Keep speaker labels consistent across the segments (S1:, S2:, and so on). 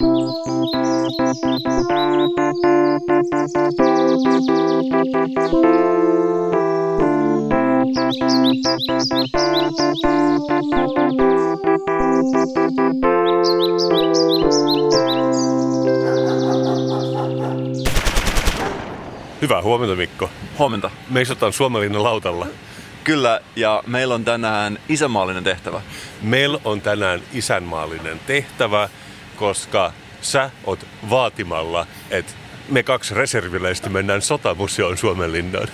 S1: Hyvää huomenta Mikko.
S2: Huomenta.
S1: Me istutaan Suomenlinnan lautalla.
S2: Kyllä, ja meillä on tänään isämaallinen tehtävä.
S1: Meillä on tänään isänmaallinen tehtävä, koska sä oot vaatimalla, että me kaksi reserviläistä mennään sotamuseoon Suomenlinnaan.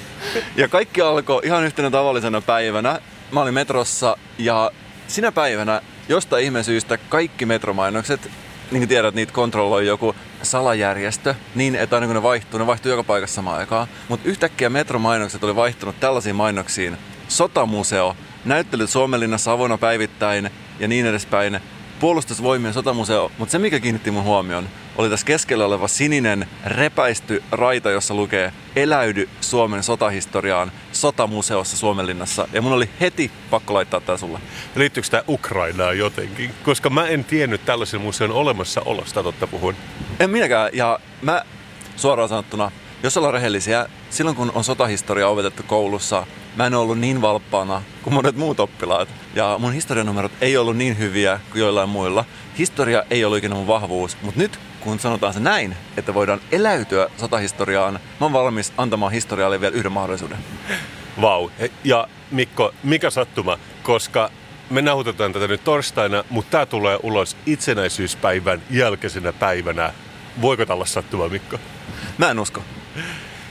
S2: Ja kaikki alkoi ihan yhtenä tavallisena päivänä. Mä olin metrossa ja sinä päivänä jostain ihmeen syystä kaikki metromainokset, niin kuin tiedät, niitä kontrolloi joku salajärjestö niin, että aina kun ne vaihtuu, ne vaihtuu joka paikassa samaan aikaan. Mutta yhtäkkiä metromainokset oli vaihtunut tällaisiin mainoksiin. Sotamuseo, näyttelyt Suomenlinnassa avoinna päivittäin ja niin edespäin. Puolustusvoimien sotamuseo, mutta se mikä kiinnitti mun huomioon, oli tässä keskellä oleva sininen repäisty raita, jossa lukee Eläydy Suomen sotahistoriaan sotamuseossa Suomenlinnassa. Ja mun oli heti pakko laittaa tää sulle.
S1: Liittyykö tämä Ukrainaan jotenkin? Koska mä en tiennyt tällaisen museon olemassaolosta, totta puhun.
S2: En minäkään. Ja mä suoraan sanottuna, jos ollaan rehellisiä, silloin kun on sotahistoria opetettu koulussa, mä en ollut niin valppaana kuin monet muut oppilaat. Ja mun historianumerot ei ollut niin hyviä kuin joillain muilla. Historia ei ollut ikinä mun vahvuus, mutta nyt kun sanotaan se näin, että voidaan eläytyä sotahistoriaan, mä oon valmis antamaan historialle vielä yhden mahdollisuuden.
S1: Vau. Ja Mikko, mikä sattuma, koska me nauhoitetaan tätä nyt torstaina, mutta tämä tulee ulos itsenäisyyspäivän jälkeisenä päivänä. Voiko tällä sattuma, Mikko?
S2: Mä en usko.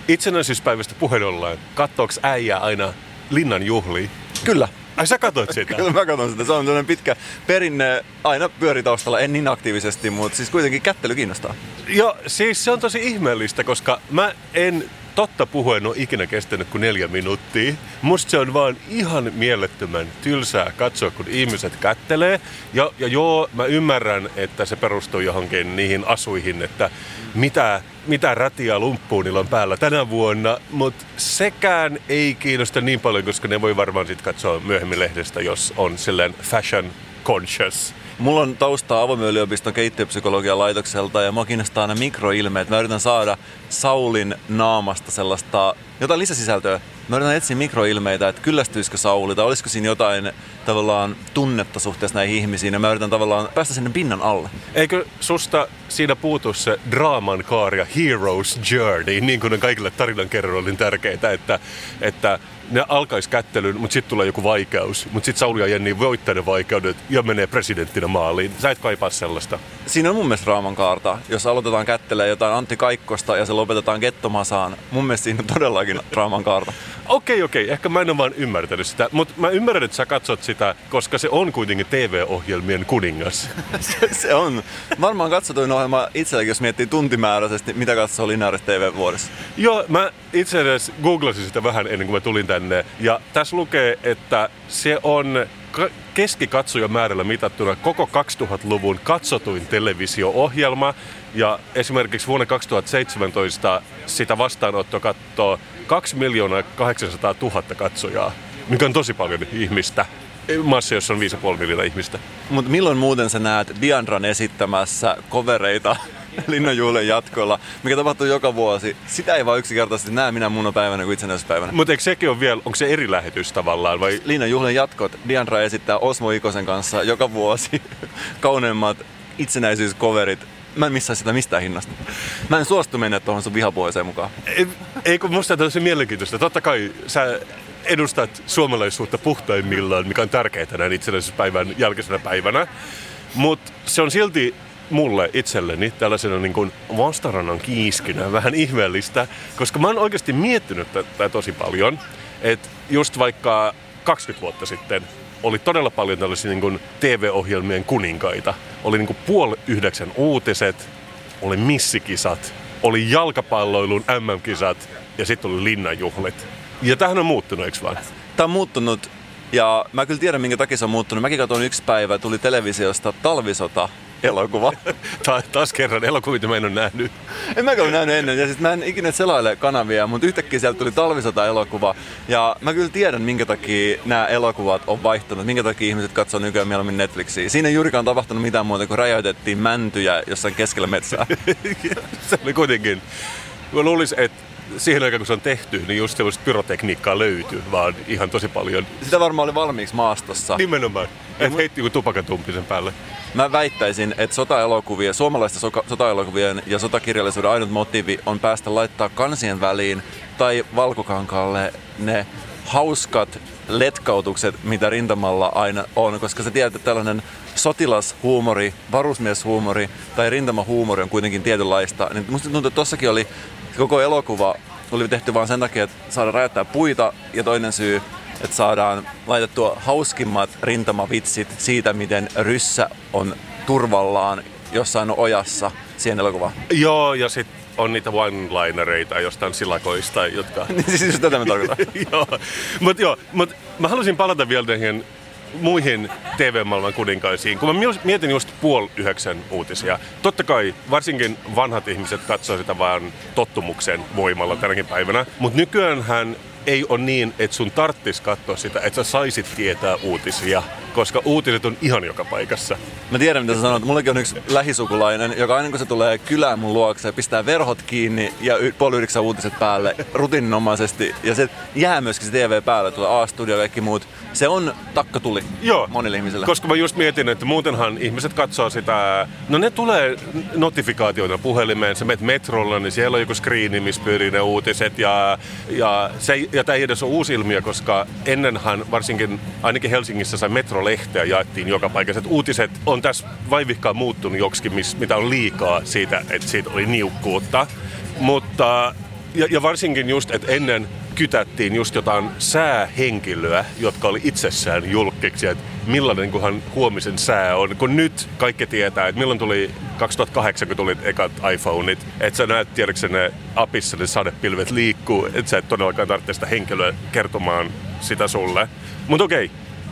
S1: Itsenäisyyspäivästä puheen ollaan. Kattooks äijä aina linnan juhliin?
S2: Kyllä.
S1: Ai sä katsoit sitä?
S2: Kyllä mä katson sitä. Se on sellainen pitkä perinne aina pyöritaustalla, en niin aktiivisesti, mutta siis kuitenkin kättely kiinnostaa.
S1: Joo, siis se on tosi ihmeellistä, koska mä en totta puhuen ole ikinä kestänyt kuin neljä minuuttia. Musta se on vaan ihan mielettömän tylsää katsoa, kun ihmiset kättelee. Ja, ja joo, mä ymmärrän, että se perustuu johonkin niihin asuihin, että mitä, mitä rätiä lumppuun niillä on päällä tänä vuonna, mutta sekään ei kiinnosta niin paljon, koska ne voi varmaan sitten katsoa myöhemmin lehdestä, jos on silleen fashion conscious.
S2: Mulla on taustaa avoimen yliopiston keittiöpsykologian laitokselta ja mua kiinnostaa aina mikroilmeet. Mä yritän saada Saulin naamasta sellaista jotain lisäsisältöä. Mä yritän etsiä mikroilmeitä, että kyllästyisikö Sauli tai olisiko siinä jotain tavallaan tunnetta suhteessa näihin ihmisiin. Ja mä yritän tavallaan päästä sinne pinnan alle.
S1: Eikö susta siinä puutu se draaman kaari ja hero's journey, niin kuin on kaikille tarinankerroille tärkeää, että, että ne alkaisi kättelyn, mutta sitten tulee joku vaikeus. Mutta sitten Sauli ja Jenni voittaa ne vaikeudet ja menee presidenttinä maaliin. Sä et kaipaa sellaista.
S2: Siinä on mun mielestä draaman kaarta. Jos aloitetaan kättelee jotain Antti Kaikkosta ja se lopetetaan Gettomasaan, mun mielestä siinä on todellakin draaman kaarta.
S1: Okei, okei. Ehkä mä en ole vaan ymmärtänyt sitä. Mutta mä ymmärrän, että sä katsot sitä, koska se on kuitenkin TV-ohjelmien kuningas.
S2: se, se on. Varmaan katsotuin ohjelma itselläkin, jos miettii tuntimääräisesti, mitä katsoo Linearis TV vuodessa.
S1: Joo, mä itse asiassa googlasin sitä vähän ennen kuin mä tulin tänne. Ja tässä lukee, että se on keskikatsojamäärällä mitattuna koko 2000-luvun katsotuin televisio-ohjelma. Ja esimerkiksi vuonna 2017 sitä vastaanotto katsoo 2 miljoonaa 800 000 katsojaa, mikä on tosi paljon ihmistä. Massa, jossa on 5,5 miljoonaa ihmistä.
S2: Mutta milloin muuten sä näet Diandran esittämässä kovereita Linnanjuhlen jatkolla, mikä tapahtuu joka vuosi. Sitä ei vaan yksinkertaisesti näe minä muuna päivänä kuin itsenäisyyspäivänä.
S1: Mutta eikö sekin ole vielä, onko se eri lähetys tavallaan? Vai?
S2: Linnanjuhlen jatkot. Diandra esittää Osmo Ikosen kanssa joka vuosi kauneimmat itsenäisyyskoverit mä en missaa sitä mistään hinnasta. Mä en suostu mennä tuohon sun vihapuoliseen mukaan.
S1: Ei, ei kun musta on tosi mielenkiintoista. Totta kai sä edustat suomalaisuutta puhtaimmillaan, mikä on tärkeää näin itsenäisyyspäivän jälkeisenä päivänä. Mutta se on silti mulle itselleni tällaisena niin kuin vastarannan kiiskinä vähän ihmeellistä, koska mä oon oikeasti miettinyt tätä tosi paljon, että just vaikka 20 vuotta sitten oli todella paljon tällaisia niin kuin TV-ohjelmien kuninkaita. Oli niin kuin puoli yhdeksän uutiset, oli missikisat, oli jalkapalloilun MM-kisat ja sitten oli linnanjuhlit. Ja tähän on muuttunut, eikö vaan?
S2: Tämä on muuttunut ja mä kyllä tiedän, minkä takia se on muuttunut. Mäkin katsoin yksi päivä, tuli televisiosta talvisota elokuva.
S1: Ta- taas kerran elokuvia mä en ole nähnyt.
S2: En mä ole nähnyt ennen. Ja siis mä en ikinä selaile kanavia, mutta yhtäkkiä sieltä tuli talvisota-elokuva. Ja mä kyllä tiedän, minkä takia nämä elokuvat on vaihtunut, minkä takia ihmiset katsoo nykyään mieluummin Netflixiä. Siinä ei juurikaan tapahtunut mitään muuta kuin räjäytettiin mäntyjä jossain keskellä metsää.
S1: se oli kuitenkin... Mä luulisin, että siihen aikaan kun se on tehty, niin just sellaista pyrotekniikkaa löytyy, vaan ihan tosi paljon.
S2: Sitä varmaan oli valmiiksi maastossa.
S1: Nimenomaan. Et heitti joku tupakantumpi sen päälle.
S2: Mä väittäisin, että sotaelokuvia, suomalaisten soka- sotaelokuvien ja sotakirjallisuuden ainut motiivi on päästä laittaa kansien väliin tai valkokankaalle ne hauskat letkautukset, mitä rintamalla aina on, koska sä tiedät, että tällainen sotilashuumori, varusmieshuumori tai rintamahuumori on kuitenkin tietynlaista. Niin musta tuntuu, että tossakin oli koko elokuva oli tehty vain sen takia, että saadaan räjättää puita ja toinen syy, että saadaan laitettua hauskimmat rintamavitsit siitä, miten ryssä on turvallaan jossain ojassa siihen elokuvaan.
S1: Joo, ja sitten on niitä one-linereita jostain silakoista, jotka...
S2: Niin siis tätä mä tarkoitan.
S1: joo, mutta joo, mut mä haluaisin palata vielä näihin muihin TV-maailman kuninkaisiin. Kun mä mietin just puol yhdeksän uutisia, totta kai varsinkin vanhat ihmiset katsoo sitä vain tottumuksen voimalla tänäkin päivänä, mutta nykyään ei ole niin, että sun tarttis katsoa sitä, että sä saisit tietää uutisia, koska uutiset on ihan joka paikassa.
S2: Mä tiedän, mitä sä sanot. Mullakin on yksi lähisukulainen, joka aina kun se tulee kylään mun luokse, pistää verhot kiinni ja puoli yhdeksän uutiset päälle rutiininomaisesti. Ja se jää myöskin se TV päälle, tulee A-studio ja kaikki muut. Se on takkatuli
S1: Joo,
S2: monille ihmisille.
S1: Koska mä just mietin, että muutenhan ihmiset katsoo sitä, no ne tulee notifikaatioita puhelimeen, sä menet metrolla, niin siellä on joku screeni, missä pyörii ne uutiset ja, ja, se, ja tämä ei edes ole uusi ilmiö, koska ennenhän varsinkin ainakin Helsingissä sai metrolehteä jaettiin joka paikassa. Et uutiset on tässä vaivihkaan muuttunut joksikin, mitä on liikaa siitä, että siitä oli niukkuutta. Mutta ja, ja varsinkin just, että ennen kytättiin just jotain säähenkilöä, jotka oli itsessään julkiksi, että millainen kunhan huomisen sää on. Kun nyt kaikki tietää, että milloin tuli 2008, kun tuli ekat iPhoneit, että sä näet, tiedätkö ne apissa ne sadepilvet liikkuu, että sä et todellakaan tarvitse sitä henkilöä kertomaan sitä sulle. Mutta okei,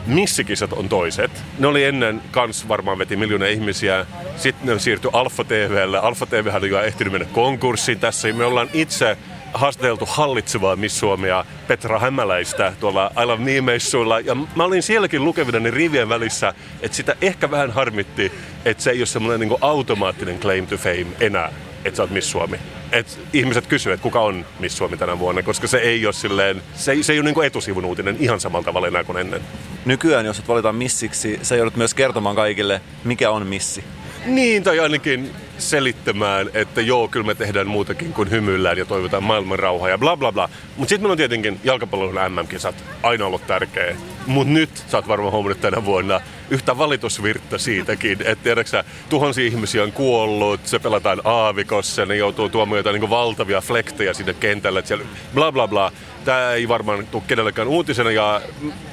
S1: missikisat on toiset. Ne oli ennen kans varmaan veti miljoonia ihmisiä. Sitten ne siirtyi Alfa TVlle. Alfa TV oli jo ehtinyt mennä konkurssiin tässä. Me ollaan itse haastateltu hallitsevaa Miss Suomea Petra Hämäläistä tuolla I Love Me-messuilla. Ja mä olin sielläkin lukevina ne rivien välissä, että sitä ehkä vähän harmitti, että se ei ole semmoinen niin automaattinen claim to fame enää, että sä oot Miss Suomi. Et ihmiset kysyvät, että kuka on Miss Suomi tänä vuonna, koska se ei ole silleen, se ei, se ei ole niin etusivun uutinen ihan samalla tavalla enää kuin ennen.
S2: Nykyään, jos valitaan missiksi, sä joudut myös kertomaan kaikille, mikä on missi.
S1: Niin, tai ainakin selittämään, että joo, kyllä me tehdään muutakin kuin hymyillään ja toivotaan maailman rauhaa ja bla bla bla. Mutta sitten meillä on tietenkin jalkapallon MM-kisat aina ollut tärkeä. Mutta nyt sä oot varmaan huomannut tänä vuonna yhtä valitusvirta siitäkin, että tiedätkö tuhansia ihmisiä on kuollut, se pelataan aavikossa, ne joutuu tuomaan jotain niin valtavia flektejä sinne kentälle, siellä bla bla bla. Tämä ei varmaan tule kenellekään uutisena ja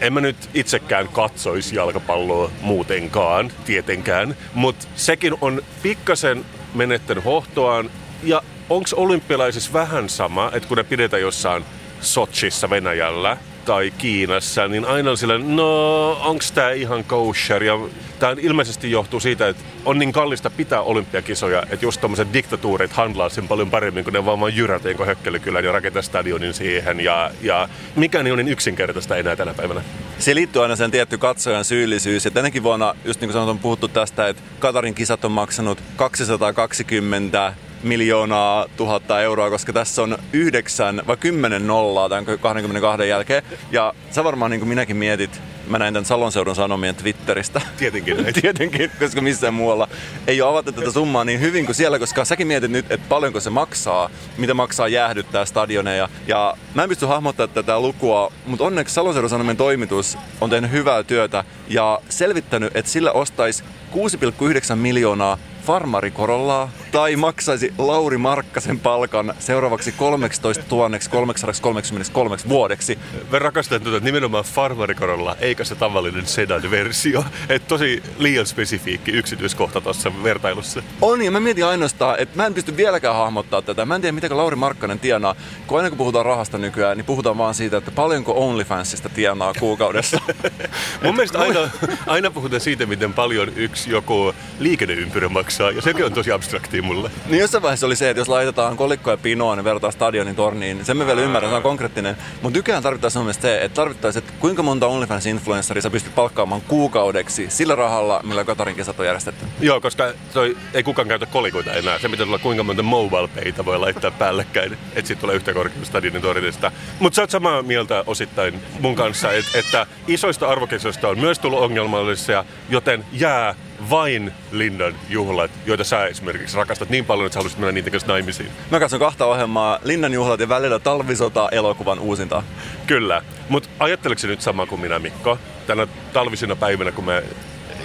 S1: en mä nyt itsekään katsoisi jalkapalloa muutenkaan, tietenkään. Mutta sekin on pikkasen menettänyt hohtoaan ja onko olympialaisissa vähän sama, että kun ne pidetään jossain Sochissa Venäjällä, tai Kiinassa, niin aina on sillä, no onks tää ihan kosher? Ja tää ilmeisesti johtuu siitä, että on niin kallista pitää olympiakisoja, että just tommoset diktatuurit handlaa sen paljon paremmin, kun ne vaan vaan jyrätä jonkun hökkelykylän ja rakentaa stadionin siihen. Ja, ja mikä ei ole niin yksinkertaista enää tänä päivänä.
S2: Se liittyy aina sen tietty katsojan syyllisyys. Ja tänäkin vuonna, just niin kuin sanot, on puhuttu tästä, että Katarin kisat on maksanut 220 miljoonaa tuhatta euroa, koska tässä on yhdeksän vai kymmenen nollaa tämän 22 jälkeen. Ja sä varmaan niin kuin minäkin mietit, mä näin tämän Salon seudun sanomien Twitteristä.
S1: Tietenkin.
S2: Tietenkin, koska missään muualla ei ole avattu tätä summaa niin hyvin kuin siellä, koska säkin mietit nyt, että paljonko se maksaa, mitä maksaa jäähdyttää stadioneja. Ja mä en pysty hahmottamaan tätä lukua, mutta onneksi Salon seudun sanomien toimitus on tehnyt hyvää työtä ja selvittänyt, että sillä ostaisi 6,9 miljoonaa farmarikorollaa tai maksaisi Lauri Markkasen palkan seuraavaksi 13 333 vuodeksi.
S1: Mä rakastan tuota nimenomaan farmarikorolla, eikä se tavallinen sedan-versio. Et tosi liian spesifiikki yksityiskohta tuossa vertailussa.
S2: On, ja mä mietin ainoastaan, että mä en pysty vieläkään hahmottaa tätä. Mä en tiedä, mitä Lauri Markkanen tienaa. Kun aina kun puhutaan rahasta nykyään, niin puhutaan vaan siitä, että paljonko OnlyFansista tienaa kuukaudessa.
S1: Mun mielestä aina, aina puhutaan siitä, miten paljon yksi joku liikenneympyrä maksaa, ja sekin on tosi abstraktia mulle.
S2: Niin jossain vaiheessa oli se, että jos laitetaan kolikko ja pinoa, niin verrataan stadionin torniin, niin sen mä vielä ymmärrän, se on konkreettinen. Mutta nykyään tarvittaisiin mun se, että tarvittaisiin, että kuinka monta OnlyFans-influenceria sä pystyt palkkaamaan kuukaudeksi sillä rahalla, millä Katarin kesät on järjestetty.
S1: Joo, koska toi, ei kukaan käytä kolikoita enää. Se pitää olla kuinka monta mobile payta voi laittaa päällekkäin, että sitten tulee yhtä korkeasta stadionin tornista. Mutta sä oot samaa mieltä osittain mun kanssa, että, että isoista arvokisoista on myös tullut ongelmallisia, joten jää vain Linnan juhlat, joita sä esimerkiksi rakastat niin paljon, että sä haluaisit mennä niiden kanssa naimisiin.
S2: Mä katson kahta ohjelmaa, Linnan juhlat ja välillä talvisota elokuvan uusinta.
S1: Kyllä, mutta ajatteleeko nyt sama kuin minä Mikko? Tänä talvisina päivinä, kun me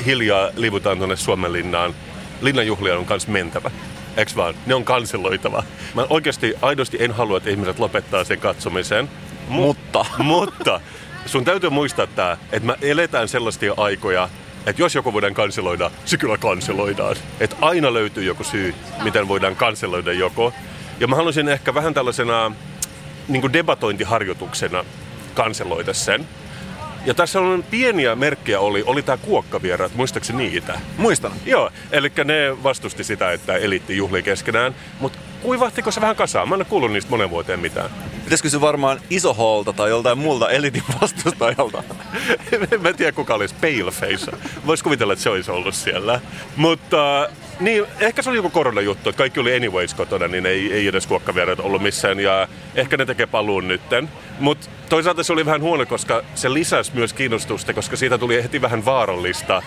S1: hiljaa livutaan tuonne Suomen linnaan, Linnan juhlia on kanssa mentävä. Eks vaan? Ne on kanseloitava. Mä oikeasti aidosti en halua, että ihmiset lopettaa sen katsomisen.
S2: Mutta.
S1: Mutta sun täytyy muistaa tää, että me eletään sellaisia aikoja, että jos joku voidaan kanseloida, se kyllä kanseloidaan. Että aina löytyy joku syy, miten voidaan kanseloida joku. Ja mä haluaisin ehkä vähän tällaisena niin debatointiharjoituksena kanseloida sen. Ja tässä on pieniä merkkejä oli, oli tämä kuokkavieraat, muistaakseni niitä?
S2: Muistan.
S1: Joo, eli ne vastusti sitä, että eliitti juhli keskenään, mutta kuivahtiko se vähän kasaan? Mä en ole kuullut niistä monen vuoteen mitään.
S2: Pitäisikö se varmaan holta tai joltain muulta elitin vastustajalta?
S1: mä en tiedä kuka olisi Paleface. Voisi kuvitella, että se olisi ollut siellä. Mutta niin, ehkä se oli joku koronajuttu, että kaikki oli anyways kotona, niin ei, ei edes kuokkavieraat ollut missään. Ja ehkä ne tekee paluun nytten. Mutta toisaalta se oli vähän huono, koska se lisäsi myös kiinnostusta, koska siitä tuli heti vähän vaarallista.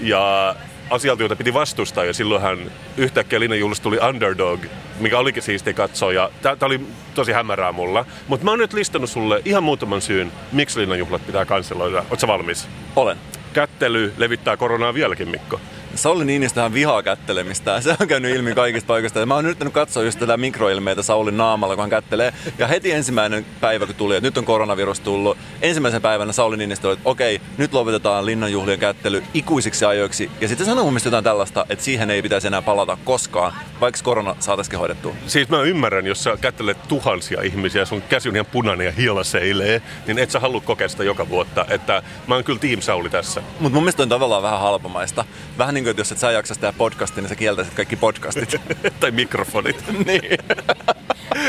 S1: Ja asialta, jota piti vastustaa, ja silloinhan yhtäkkiä Linnanjuhlista tuli Underdog, mikä olikin siisti katsoa, ja tää, tää oli tosi hämärää mulla. Mutta mä oon nyt listannut sulle ihan muutaman syyn, miksi Linnanjuhlat pitää kanseloida. Ootko valmis?
S2: Olen.
S1: Kättely levittää koronaa vieläkin, Mikko.
S2: Sauli Niinistöhän vihaa kättelemistä. Se on käynyt ilmi kaikista paikoista. Mä oon yrittänyt katsoa just tätä mikroilmeitä Saulin naamalla, kun hän kättelee. Ja heti ensimmäinen päivä, kun tuli, että nyt on koronavirus tullut, ensimmäisen päivänä Sauli Niinistö oli, että okei, nyt lopetetaan linnanjuhlien kättely ikuisiksi ajoiksi. Ja sitten sanoi mun mielestä jotain tällaista, että siihen ei pitäisi enää palata koskaan, vaikka korona saataisiin hoidettua.
S1: Siis mä ymmärrän, jos sä kättelet tuhansia ihmisiä, sun käsi on ihan punainen ja hiilaseilee, niin et sä halua kokea sitä joka vuotta. Että mä oon kyllä Team Sauli tässä.
S2: Mutta mun mielestä on tavallaan vähän halpamaista. Vähän niin kuin, että jos et sä jaksa tehdä podcastin, niin sä kieltäisit kaikki podcastit.
S1: tai mikrofonit.
S2: niin.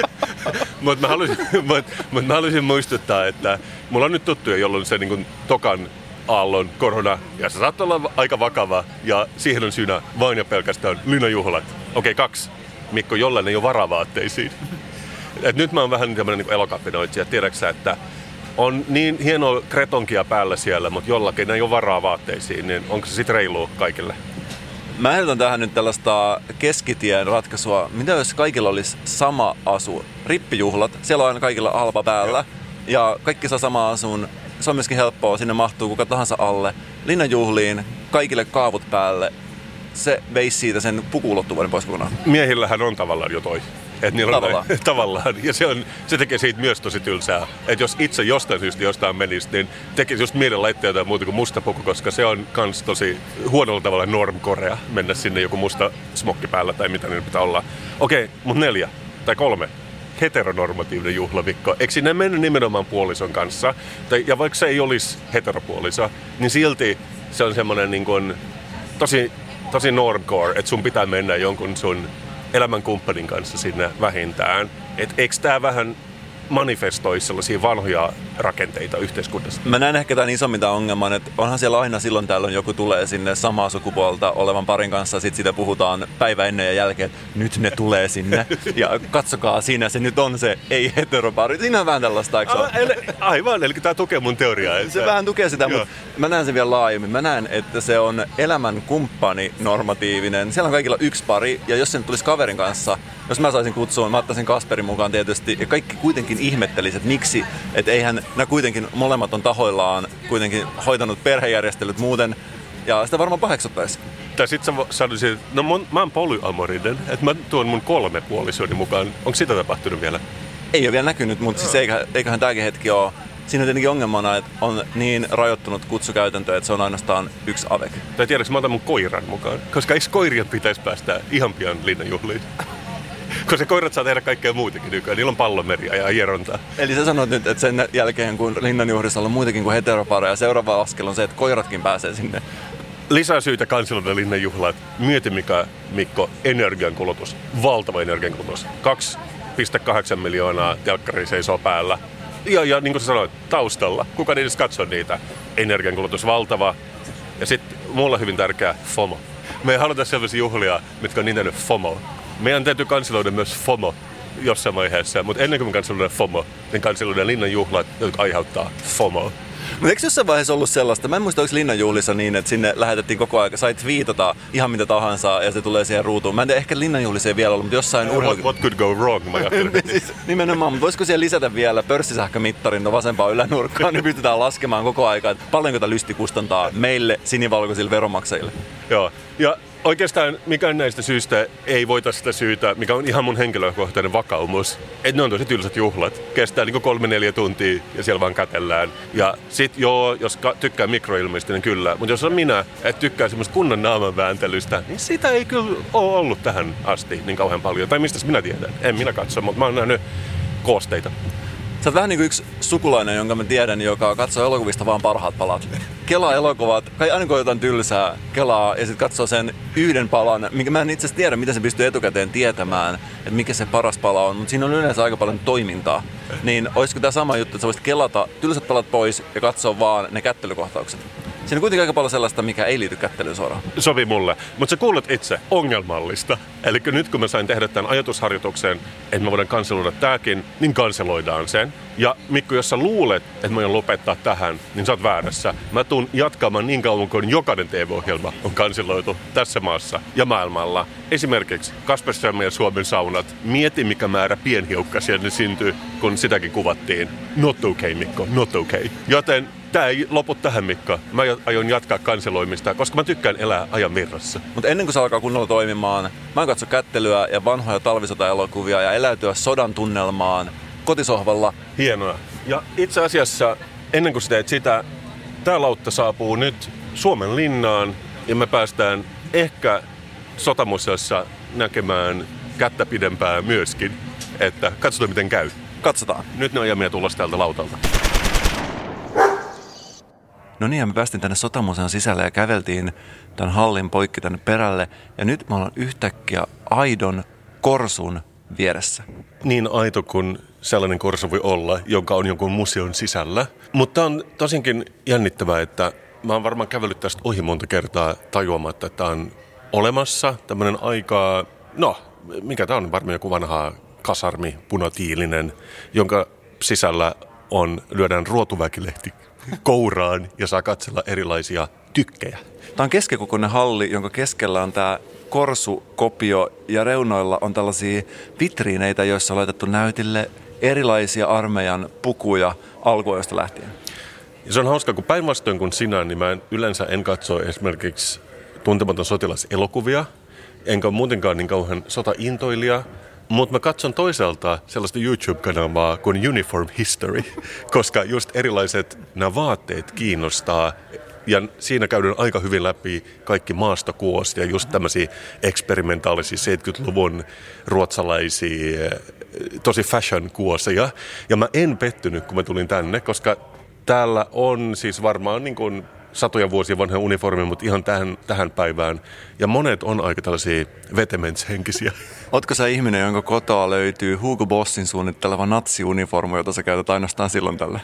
S1: Mutta mä, haluaisin, mut, mut mä haluaisin muistuttaa, että mulla on nyt tuttuja, jolloin se niin tokan aallon korona, ja se saattaa olla aika vakava, ja siihen on syynä vain ja pelkästään lynajuhlat. Okei, okay, kaksi. Mikko, jollain ei ole varavaatteisiin. Et nyt mä oon vähän tämmönen niin elokappinoitsija. Tiedätkö että on niin hienoa kretonkia päällä siellä, mutta jollakin ei ole varaa vaatteisiin, niin onko se sitten reilu kaikille?
S2: Mä ehdotan tähän nyt tällaista keskitien ratkaisua. Mitä jos kaikilla olisi sama asu? Rippijuhlat, siellä on aina kaikilla alpa päällä. Ja kaikki saa sama asun. Se on myöskin helppoa, sinne mahtuu kuka tahansa alle. Linnanjuhliin, kaikille kaavut päälle. Se veisi siitä sen pukuulottuvuuden pois kokonaan.
S1: Miehillähän on tavallaan jo toi.
S2: Et niillä tavallaan. On,
S1: tavallaan. Ja se, on, se tekee siitä myös tosi tylsää. Että jos itse jostain syystä jostain menisi, niin tekisi just mielen laittaa jotain muuta kuin musta puku, koska se on kans tosi huonolla tavalla normkorea mennä sinne joku musta smokki päällä tai mitä niin pitää olla. Okei, okay, mutta neljä tai kolme heteronormatiivinen juhlavikko. Eikö sinne mennyt nimenomaan puolison kanssa? Tai, ja vaikka se ei olisi heteropuoliso, niin silti se on semmoinen niin kuin, tosi, tosi normcore, että sun pitää mennä jonkun sun elämänkumppanin kanssa sinne vähintään. Et eikö tämä vähän manifestoi sellaisia vanhoja rakenteita yhteiskunnassa.
S2: Mä näen ehkä tämän isommin tämän ongelman, että onhan siellä aina silloin tällöin joku tulee sinne samaa sukupuolta olevan parin kanssa, sit siitä puhutaan päivä ennen ja jälkeen, nyt ne tulee sinne, ja katsokaa siinä se nyt on se ei-heteropari. Siinä on vähän tällaista, eikö
S1: Aivan, eli tämä tukee mun teoriaa. Että...
S2: Se vähän tukee sitä, mutta mä näen sen vielä laajemmin. Mä näen, että se on elämän kumppani normatiivinen. Siellä on kaikilla yksi pari, ja jos sen tulisi kaverin kanssa, jos mä saisin kutsua, mä ottaisin Kasperin mukaan tietysti, ja kaikki kuitenkin ihmettelisi, että miksi, että eihän nämä kuitenkin molemmat on tahoillaan kuitenkin hoitanut perhejärjestelyt muuten, ja sitä varmaan paheksuttaisi.
S1: Tai sit sä sanoisit, että no mun, mä oon polyamorinen, että mä tuon mun kolme puolisoni mukaan. Onko sitä tapahtunut vielä?
S2: Ei ole vielä näkynyt, mutta siis eiköhän, eiköhän tämäkin hetki ole. Siinä on tietenkin ongelmana, että on niin rajoittunut kutsukäytäntö, että se on ainoastaan yksi avek.
S1: Tai tiedätkö, mä otan mun koiran mukaan. Koska eikö koirien pitäisi päästä ihan pian linnanjuhliin? Koska koirat saa tehdä kaikkea muutakin nykyään. Niillä on pallomeria ja hierontaa.
S2: Eli sä sanoit nyt, että sen jälkeen kun linnanjuhlissa on muitakin kuin heteropareja, seuraava askel on se, että koiratkin pääsee sinne.
S1: Lisää syitä kansallisuuden linnanjuhlaat. Mieti mikä, Mikko, energiankulutus. Valtava energiankulutus. 2,8 miljoonaa telkkari seisoo päällä. Ja, ja niin kuin sä sanoit, taustalla. Kuka edes katsoo niitä? Energiankulutus valtava. Ja sitten mulle hyvin tärkeä FOMO. Me ei haluta sellaisia juhlia, mitkä on niin FOMO. Meidän täytyy kanseloida myös FOMO jossain vaiheessa, mutta ennen kuin me kanseloidaan FOMO, niin kanseloidaan linnanjuhlat, jotka aiheuttaa FOMO.
S2: Mutta eikö jossain vaiheessa ollut sellaista, mä en muista, oliko Linnanjuhlissa niin, että sinne lähetettiin koko ajan, sait viitata ihan mitä tahansa ja se tulee siihen ruutuun. Mä en tiedä, ehkä Linnanjuhlissa ei vielä ollut, mutta jossain
S1: What,
S2: urheilu...
S1: what could go wrong, mä.
S2: Siis nimenomaan, mutta voisiko siellä lisätä vielä pörssisähkömittarin no vasempaan ylänurkkaan, niin pystytään laskemaan koko aika, että paljonko tämä lysti kustantaa meille sinivalkoisille veronmaksajille.
S1: Joo. Ja oikeastaan mikään näistä syistä ei voita sitä syytä, mikä on ihan mun henkilökohtainen vakaumus. Että ne on tosi tylsät juhlat. Kestää niinku kolme neljä tuntia ja siellä vaan kätellään. Ja sit joo, jos ka- tykkää mikroilmeistä, niin kyllä. Mutta jos on minä, että tykkää semmoista kunnan naaman vääntelystä, niin sitä ei kyllä ole ollut tähän asti niin kauhean paljon. Tai mistä minä tiedän? En minä katso, mutta mä oon nähnyt koosteita.
S2: Sä oot vähän niin kuin yksi sukulainen, jonka mä tiedän, joka katsoo elokuvista vaan parhaat palat. Kelaa elokuvat, kai aina kun jotain tylsää, kelaa ja sitten katsoo sen yhden palan, minkä mä en itse tiedä, miten se pystyy etukäteen tietämään, että mikä se paras pala on, mutta siinä on yleensä aika paljon toimintaa. Niin olisiko tämä sama juttu, että sä voisit kelata tylsät palat pois ja katsoa vaan ne kättelykohtaukset? Siinä on kuitenkin aika paljon sellaista, mikä ei liity kättelyyn suoraan.
S1: sovi mulle. Mutta sä kuulet itse ongelmallista. Eli nyt kun mä sain tehdä tämän ajatusharjoituksen, että me voidaan kanseloida tääkin, niin kanseloidaan sen. Ja Mikko, jos sä luulet, että mä voin lopettaa tähän, niin sä oot väärässä. Mä tuun jatkamaan niin kauan kuin jokainen TV-ohjelma on kanseloitu tässä maassa ja maailmalla. Esimerkiksi Kasperström ja Suomen saunat. Mieti, mikä määrä pienhiukkasia ne syntyy, kun sitäkin kuvattiin. Not okay, Mikko, not okay. Joten Tämä ei lopu tähän, Mikko. Mä aion jatkaa kanseloimista, koska mä tykkään elää ajan virrassa.
S2: Mutta ennen kuin se alkaa kunnolla toimimaan, mä katso kättelyä ja vanhoja talvisota-elokuvia ja eläytyä sodan tunnelmaan kotisohvalla.
S1: Hienoa. Ja itse asiassa, ennen kuin sä teet sitä, tämä lautta saapuu nyt Suomen linnaan ja me päästään ehkä sotamuseossa näkemään kättä pidempää myöskin. Että katsotaan miten käy.
S2: Katsotaan.
S1: Nyt ne on jämiä tulossa täältä lautalta.
S2: No niin, ja me päästiin tänne Sotamuseon sisälle ja käveltiin tämän hallin poikki tänne perälle. Ja nyt me ollaan yhtäkkiä aidon korsun vieressä.
S1: Niin aito kuin sellainen korso voi olla, joka on jonkun museon sisällä. Mutta on tosinkin jännittävää, että mä oon varmaan kävellyt tästä ohi monta kertaa tajuamatta, että tämä on olemassa tämmöinen aika, no mikä tämä on, varmaan joku vanha kasarmi, punatiilinen, jonka sisällä on, lyödään ruotuväkilehti kouraan ja saa katsella erilaisia tykkejä.
S2: Tämä on keskikokoinen halli, jonka keskellä on tämä korsukopio ja reunoilla on tällaisia vitriineitä, joissa on laitettu näytille erilaisia armeijan pukuja alkuajoista lähtien.
S1: Ja se on hauska, kun päinvastoin kuin sinä, niin mä en, yleensä en katso esimerkiksi tuntematon sotilaselokuvia, enkä muutenkaan niin kauhean sotaintoilija, mutta mä katson toisaalta sellaista YouTube-kanavaa kuin Uniform History, koska just erilaiset nämä vaatteet kiinnostaa ja siinä käydään aika hyvin läpi kaikki maastokuost ja just tämmöisiä eksperimentaalisia 70-luvun ruotsalaisia, eh, tosi fashion kuoseja. Ja mä en pettynyt, kun mä tulin tänne, koska täällä on siis varmaan niin kuin satoja vuosia vanha uniformi, mutta ihan tähän, tähän päivään. Ja monet on aika tällaisia vetemenshenkisiä.
S2: Ootko sä ihminen, jonka kotoa löytyy Hugo Bossin suunnitteleva natsiuniformu, jota sä käytät ainoastaan silloin tällä?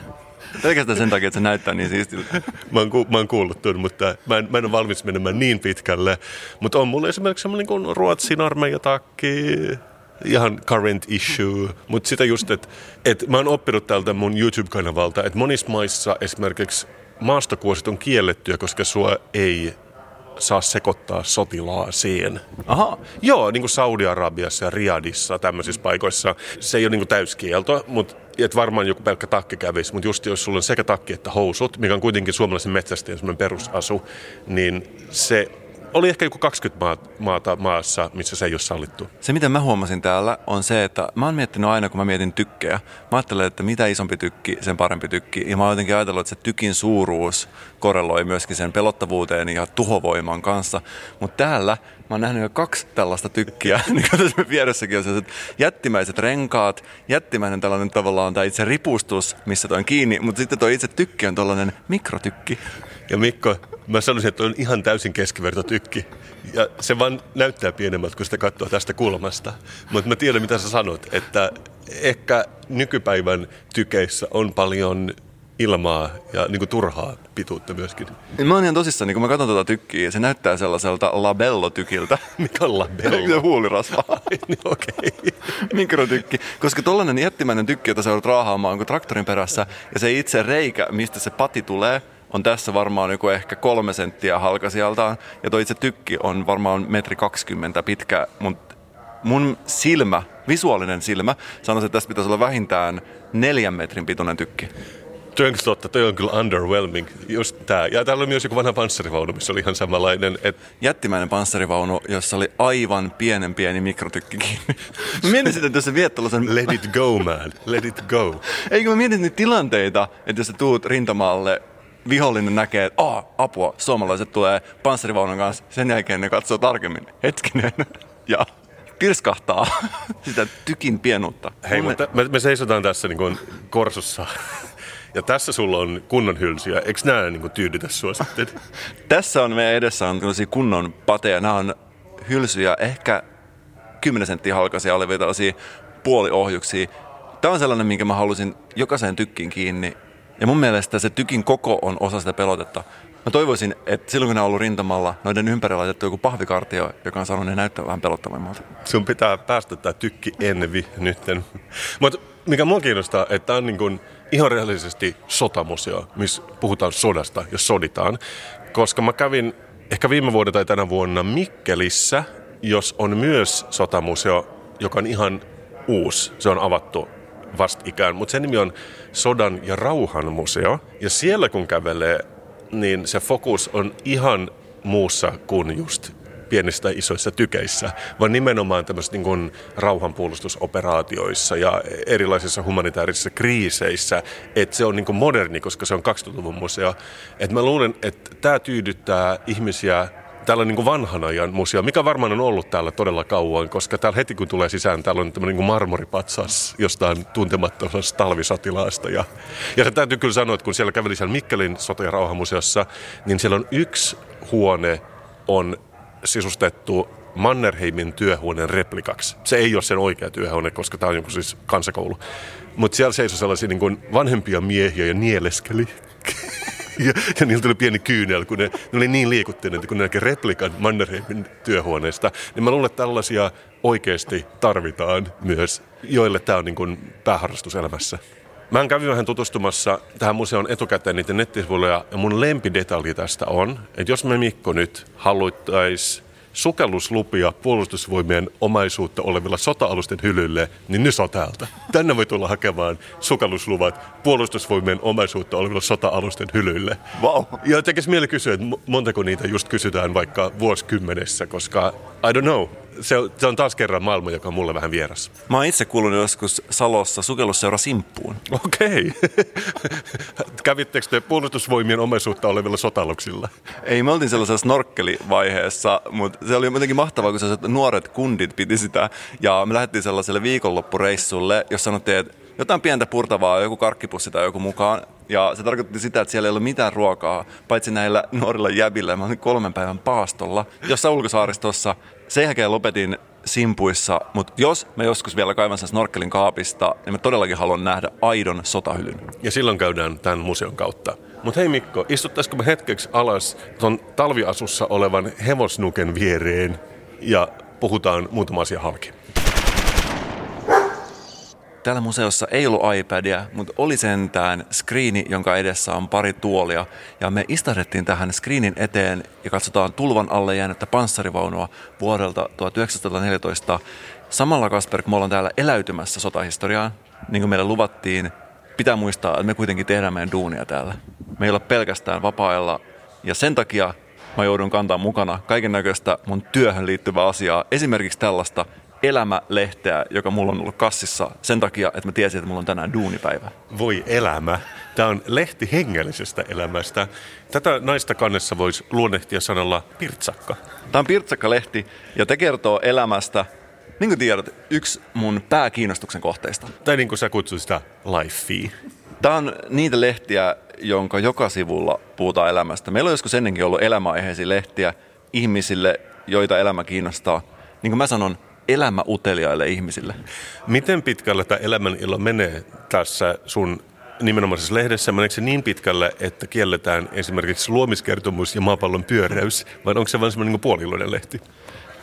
S2: Pelkästään sen takia, että se näyttää niin siistiltä.
S1: Mä oon, ku, mä oon kuullut tuon, mutta mä en, mä en ole valmis menemään niin pitkälle. Mutta on mulla esimerkiksi semmoinen kuin Ruotsin armeijatakki, ihan current issue, mutta sitä just, että et mä oon oppinut tältä mun YouTube-kanavalta, että monissa maissa esimerkiksi maastokuosit on kiellettyä, koska sua ei saa sekoittaa sotilaaseen.
S2: Aha.
S1: Joo, niin kuin Saudi-Arabiassa ja Riadissa, tämmöisissä paikoissa. Se ei ole niin kuin täyskielto, mutta et varmaan joku pelkkä takki kävisi, mutta just jos sulla on sekä takki että housut, mikä on kuitenkin suomalaisen metsästäjän perusasu, niin se oli ehkä joku 20 maata maassa, missä se ei ole sallittu.
S2: Se, mitä mä huomasin täällä, on se, että mä oon miettinyt aina, kun mä mietin tykkejä. Mä ajattelen, että mitä isompi tykki, sen parempi tykki. Ja mä oon jotenkin ajatellut, että se tykin suuruus korreloi myöskin sen pelottavuuteen ja tuhovoiman kanssa. Mutta täällä mä oon nähnyt jo kaksi tällaista tykkiä, niin kuin tässä vieressäkin on sellaiset jättimäiset renkaat, jättimäinen tällainen tavallaan tämä itse ripustus, missä toi on kiinni, mutta sitten tuo itse tykki on tällainen mikrotykki.
S1: Ja Mikko, mä sanoisin, että on ihan täysin keskivertotykki. Ja se vaan näyttää pienemmältä, kun sitä katsoo tästä kulmasta. Mutta mä tiedän, mitä sä sanot, että ehkä nykypäivän tykeissä on paljon ilmaa ja niin kuin turhaa pituutta myöskin.
S2: Mä oon ihan tosissaan, niin kun mä katson tuota tykkiä, se näyttää sellaiselta labellotykiltä.
S1: Mikä on labello?
S2: Se huulirasva.
S1: niin, okei. Okay.
S2: Mikrotykki. Koska tollanen jättimäinen tykki, jota sä joudut raahaamaan kuin traktorin perässä, ja se itse reikä, mistä se pati tulee, on tässä varmaan joku ehkä kolme senttiä halkasijaltaan. Ja tuo itse tykki on varmaan metri kaksikymmentä pitkä, mutta mun silmä, visuaalinen silmä, sanoisi, että tässä pitäisi olla vähintään neljän metrin pituinen tykki.
S1: Toi on totta, toi on kyllä underwhelming, just tää. Ja täällä on myös joku vanha panssarivaunu, missä oli ihan samanlainen. Et...
S2: Jättimäinen panssarivaunu, jossa oli aivan pienen pieni mikrotykki kiinni. Mä mietin sitä, että jos sä viet tällaisen...
S1: Let it go, man. Let it go.
S2: Eikö mä mietin niitä tilanteita, että jos sä tuut rintamaalle vihollinen näkee, että oh, apua, suomalaiset tulee panssarivaunun kanssa. Sen jälkeen ne katsoo tarkemmin. Hetkinen. Ja pirskahtaa sitä tykin pienuutta.
S1: Hei, Mun mutta me, me seisotaan tässä niin kuin korsussa. Ja tässä sulla on kunnon hylsyjä. Eikö nämä niin kuin, tyydytä sua sitten?
S2: tässä on meidän edessä on kunnon pateja. Nämä on hylsyjä, ehkä 10 senttiä halkaisia olevia tällaisia puoliohjuksia. Tämä on sellainen, minkä mä halusin jokaiseen tykkiin kiinni ja mun mielestä se tykin koko on osa sitä pelotetta. Mä toivoisin, että silloin kun ne on ollut rintamalla, noiden ympärillä laitettu joku pahvikartio, joka on sanonut, ne näyttää vähän pelottavammalta.
S1: Sun pitää päästä tämä tykki envi nytten. Mutta mikä mua kiinnostaa, että tämä on niin ihan reaalisesti sotamuseo, missä puhutaan sodasta ja soditaan. Koska mä kävin ehkä viime vuonna tai tänä vuonna Mikkelissä, jos on myös sotamuseo, joka on ihan uusi. Se on avattu vastikään, mutta sen nimi on Sodan ja rauhan museo. Ja siellä kun kävelee, niin se fokus on ihan muussa kuin just pienissä isoissa tykeissä, vaan nimenomaan tämmöisissä niin rauhanpuolustusoperaatioissa ja erilaisissa humanitaarisissa kriiseissä, että se on niin kuin moderni, koska se on 2000-luvun museo. Et mä luulen, että tämä tyydyttää ihmisiä täällä niin kuin vanhan ajan museo, mikä varmaan on ollut täällä todella kauan, koska täällä heti kun tulee sisään, täällä on tämmöinen niin marmoripatsas jostain tuntemattomasta talvisotilaasta. Ja, ja se täytyy kyllä sanoa, että kun siellä käveli siellä Mikkelin sota- ja rauhamuseossa, niin siellä on yksi huone on sisustettu Mannerheimin työhuoneen replikaksi. Se ei ole sen oikea työhuone, koska tämä on joku siis kansakoulu. Mutta siellä seisoi sellaisia niin kuin vanhempia miehiä ja nieleskeli ja, ja niillä tuli pieni kyynel, kun ne, ne oli niin liikuttuneita, kun ne näki replikan Mannerheimin työhuoneesta. Niin mä luulen, että tällaisia oikeasti tarvitaan myös, joille tämä on niin kuin pääharrastus elämässä. Mä kävin vähän tutustumassa tähän museon etukäteen niiden nettisivuille ja mun lempidetalji tästä on, että jos me Mikko nyt haluttaisiin sukelluslupia puolustusvoimien omaisuutta olevilla sota-alusten hylylle, niin nyt on täältä. Tänne voi tulla hakemaan sukellusluvat puolustusvoimien omaisuutta olevilla sota-alusten hylylle.
S2: Wow.
S1: Ja tekisi mieli kysyä, että montako niitä just kysytään vaikka vuosikymmenessä, koska I don't know, se on, se on taas kerran maailma, joka on mulle vähän vieras.
S2: Mä oon itse kuulunut joskus Salossa sukellusseura Simppuun.
S1: Okei. Okay. Kävittekö te puolustusvoimien omaisuutta olevilla sotaluksilla?
S2: Ei, me oltiin sellaisessa snorkkelivaiheessa, mutta se oli jotenkin mahtavaa, kun sellaiset nuoret kundit piti sitä. Ja me lähdettiin sellaiselle viikonloppureissulle, jos sanottiin, että jotain pientä purtavaa, joku karkkipussi tai joku mukaan. Ja se tarkoitti sitä, että siellä ei ollut mitään ruokaa, paitsi näillä nuorilla jäbillä. Mä olin kolmen päivän paastolla, jossa ulkosaaristossa. Sen jälkeen lopetin simpuissa, mutta jos mä joskus vielä kaivan sen snorkelin kaapista, niin mä todellakin haluan nähdä aidon sotahylyn.
S1: Ja silloin käydään tämän museon kautta. Mutta hei Mikko, istuttaisiko me hetkeksi alas tuon talviasussa olevan hevosnuken viereen ja puhutaan muutama asia halki.
S2: Täällä museossa ei ollut iPadia, mutta oli sentään screeni, jonka edessä on pari tuolia. Ja me istahdettiin tähän screenin eteen ja katsotaan tulvan alle jäänyttä panssarivaunua vuodelta 1914. Samalla Kasper, kun me ollaan täällä eläytymässä sotahistoriaan, niin kuin meille luvattiin, pitää muistaa, että me kuitenkin tehdään meidän duunia täällä. Me ei pelkästään vapaa Ja sen takia mä joudun kantaa mukana kaiken näköistä mun työhön liittyvää asiaa. Esimerkiksi tällaista elämälehteä, joka mulla on ollut kassissa sen takia, että mä tiesin, että mulla on tänään duunipäivä.
S1: Voi elämä. Tämä on lehti hengellisestä elämästä. Tätä naista kannessa voisi luonnehtia sanalla pirtsakka.
S2: Tämä on pirtsakka-lehti ja te kertoo elämästä, niin kuin tiedät, yksi mun pääkiinnostuksen kohteista.
S1: Tai niin kuin sä kutsut sitä lifea.
S2: Tämä on niitä lehtiä, jonka joka sivulla puhutaan elämästä. Meillä on joskus ennenkin ollut elämäaiheisia lehtiä ihmisille, joita elämä kiinnostaa. Niin kuin mä sanon, elämä uteliaille ihmisille.
S1: Miten pitkälle tämä elämän ilo menee tässä sun nimenomaisessa lehdessä? Meneekö se niin pitkälle, että kielletään esimerkiksi luomiskertomus ja maapallon pyöräys, vai onko se vain semmoinen niin puoliluinen lehti?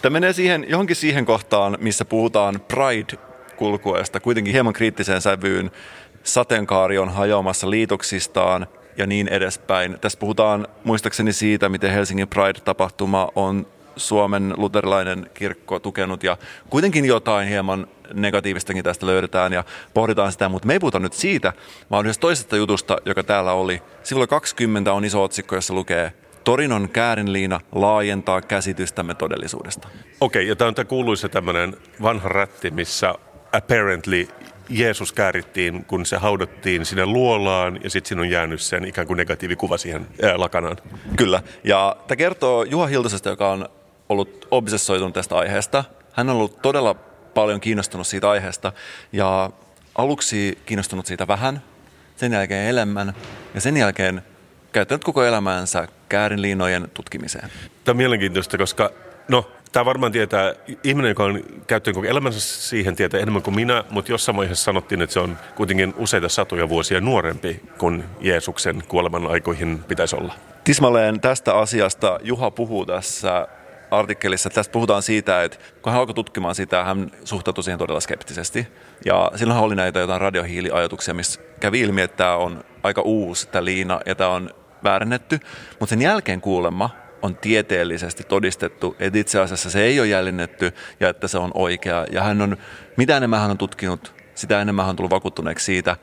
S2: Tämä menee siihen, johonkin siihen kohtaan, missä puhutaan Pride-kulkueesta, kuitenkin hieman kriittiseen sävyyn. Sateenkaari on hajoamassa liitoksistaan ja niin edespäin. Tässä puhutaan muistaakseni siitä, miten Helsingin Pride-tapahtuma on Suomen luterilainen kirkko tukenut ja kuitenkin jotain hieman negatiivistakin tästä löydetään ja pohditaan sitä, mutta me ei puhuta nyt siitä, vaan yhdessä toisesta jutusta, joka täällä oli. Sivulla 20 on iso otsikko, jossa lukee Torinon käärinliina laajentaa käsitystämme todellisuudesta.
S1: Okei, okay, ja tämä on tämä kuuluisa tämmöinen vanha rätti, missä apparently Jeesus käärittiin, kun se haudattiin sinne luolaan ja sitten siinä on jäänyt sen ikään kuin negatiivikuva siihen ää, lakanaan.
S2: Kyllä, ja tämä kertoo Juha Hiltusesta, joka on ollut obsessoitunut tästä aiheesta. Hän on ollut todella paljon kiinnostunut siitä aiheesta ja aluksi kiinnostunut siitä vähän, sen jälkeen elämän ja sen jälkeen käyttänyt koko elämäänsä käärinliinojen tutkimiseen.
S1: Tämä on mielenkiintoista, koska no, tämä varmaan tietää, ihminen, joka on käyttänyt koko elämänsä siihen, tietää enemmän kuin minä, mutta jossain vaiheessa sanottiin, että se on kuitenkin useita satoja vuosia nuorempi kuin Jeesuksen kuoleman aikoihin pitäisi olla.
S2: Tismalleen tästä asiasta Juha puhuu tässä artikkelissa. Tästä puhutaan siitä, että kun hän alkoi tutkimaan sitä, hän suhtautui siihen todella skeptisesti. Ja silloin oli näitä jotain radiohiiliajatuksia, missä kävi ilmi, että tämä on aika uusi, tämä liina, ja tämä on väärennetty. Mutta sen jälkeen kuulemma on tieteellisesti todistettu, että itse asiassa se ei ole jäljennetty ja että se on oikea. Ja hän on, mitä enemmän hän on tutkinut, sitä enemmän hän on tullut vakuuttuneeksi siitä,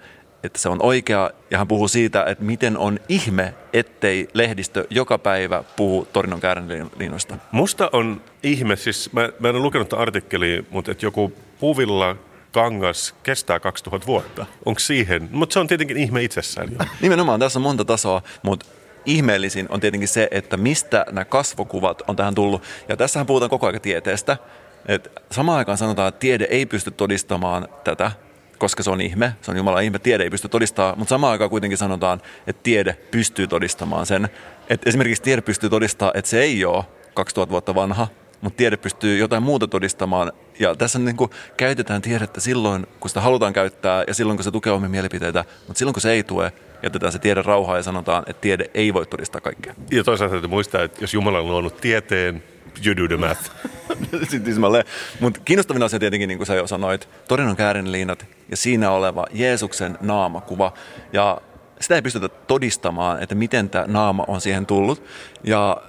S2: että se on oikea, ja hän puhuu siitä, että miten on ihme, ettei lehdistö joka päivä puhu Torinon käärinliinoista.
S1: Musta on ihme, siis mä, mä en ole lukenut artikkeliä, mutta että joku puvilla kangas kestää 2000 vuotta. Onko siihen? Mutta se on tietenkin ihme itsessään.
S2: Nimenomaan, tässä on monta tasoa, mutta ihmeellisin on tietenkin se, että mistä nämä kasvokuvat on tähän tullut. Ja tässähän puhutaan koko ajan tieteestä. Et samaan aikaan sanotaan, että tiede ei pysty todistamaan tätä, koska se on ihme, se on Jumalan ihme, tiede ei pysty todistamaan, mutta samaan aikaan kuitenkin sanotaan, että tiede pystyy todistamaan sen. Että esimerkiksi tiede pystyy todistamaan, että se ei ole 2000 vuotta vanha, mutta tiede pystyy jotain muuta todistamaan. Ja tässä niin kuin käytetään tiedettä silloin, kun sitä halutaan käyttää ja silloin, kun se tukee omia mielipiteitä, mutta silloin, kun se ei tue, jätetään se tiede rauhaa ja sanotaan, että tiede ei voi todistaa kaikkea.
S1: Ja toisaalta täytyy muistaa, että jos Jumala on luonut tieteen, you do the math.
S2: Mutta kiinnostavin asia tietenkin, niin kuin sä jo sanoit, torinon käärinliinat ja siinä oleva Jeesuksen naamakuva. Ja sitä ei pystytä todistamaan, että miten tämä naama on siihen tullut. Ja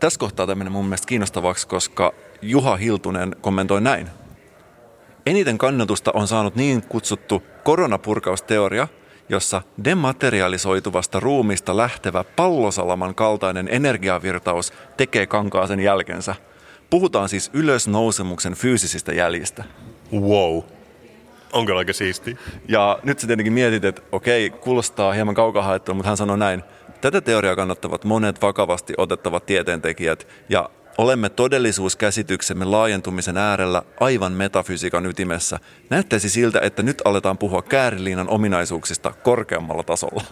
S2: tässä kohtaa tämmöinen mun mielestä kiinnostavaksi, koska Juha Hiltunen kommentoi näin. Eniten kannatusta on saanut niin kutsuttu koronapurkausteoria, jossa dematerialisoituvasta ruumista lähtevä pallosalaman kaltainen energiavirtaus tekee kankaaseen jälkensä. Puhutaan siis ylösnousemuksen fyysisistä jäljistä.
S1: Wow. Onko aika siisti?
S2: Ja nyt sä tietenkin mietit, että okei, kuulostaa hieman kaukaa mutta hän sanoi näin. Tätä teoriaa kannattavat monet vakavasti otettavat tieteentekijät ja olemme todellisuuskäsityksemme laajentumisen äärellä aivan metafysiikan ytimessä. Näyttäisi siltä, että nyt aletaan puhua kääriliinan ominaisuuksista korkeammalla tasolla.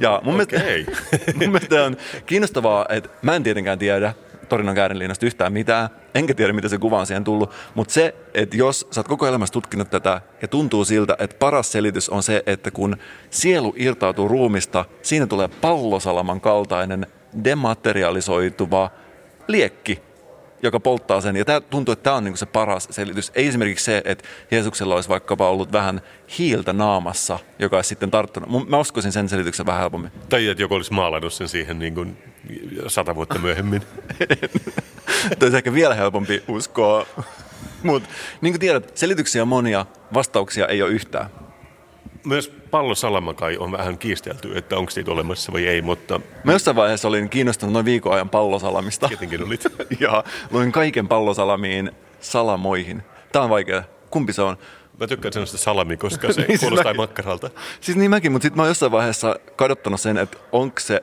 S2: Ja mun, okay. mielestä, mun mielestä on kiinnostavaa, että mä en tietenkään tiedä Torinon käärinliinasta yhtään mitään, enkä tiedä, mitä se kuva on siihen tullut, mutta se, että jos sä oot koko elämässä tutkinut tätä ja tuntuu siltä, että paras selitys on se, että kun sielu irtautuu ruumista, siinä tulee pallosalaman kaltainen dematerialisoituva liekki, joka polttaa sen. Ja tämä tuntuu, että tämä on niinku se paras selitys. Ei esimerkiksi se, että Jeesuksella olisi vaikkapa ollut vähän hiiltä naamassa, joka olisi sitten tarttunut. Mä uskoisin sen selityksen vähän helpommin.
S1: Tai että joku olisi maalannut sen siihen niin kuin sata vuotta myöhemmin.
S2: Tämä olisi ehkä vielä helpompi uskoa. Mutta niin kuin tiedät, selityksiä on monia, vastauksia ei ole yhtään.
S1: Myös pallosalama kai on vähän kiistelty, että onko niitä olemassa vai ei, mutta
S2: Mä jossain vaiheessa olin kiinnostunut noin viikon ajan pallosalamista.
S1: tietenkin olit.
S2: ja luin kaiken pallosalamiin salamoihin. Tää on vaikea. Kumpi se on?
S1: Mä tykkään sellaista salami, koska se
S2: Niin, siis
S1: kuulostaa
S2: mäkin.
S1: makkaralta.
S2: Siis niin mäkin, mutta sitten mä oon jossain vaiheessa kadottanut sen, että onko se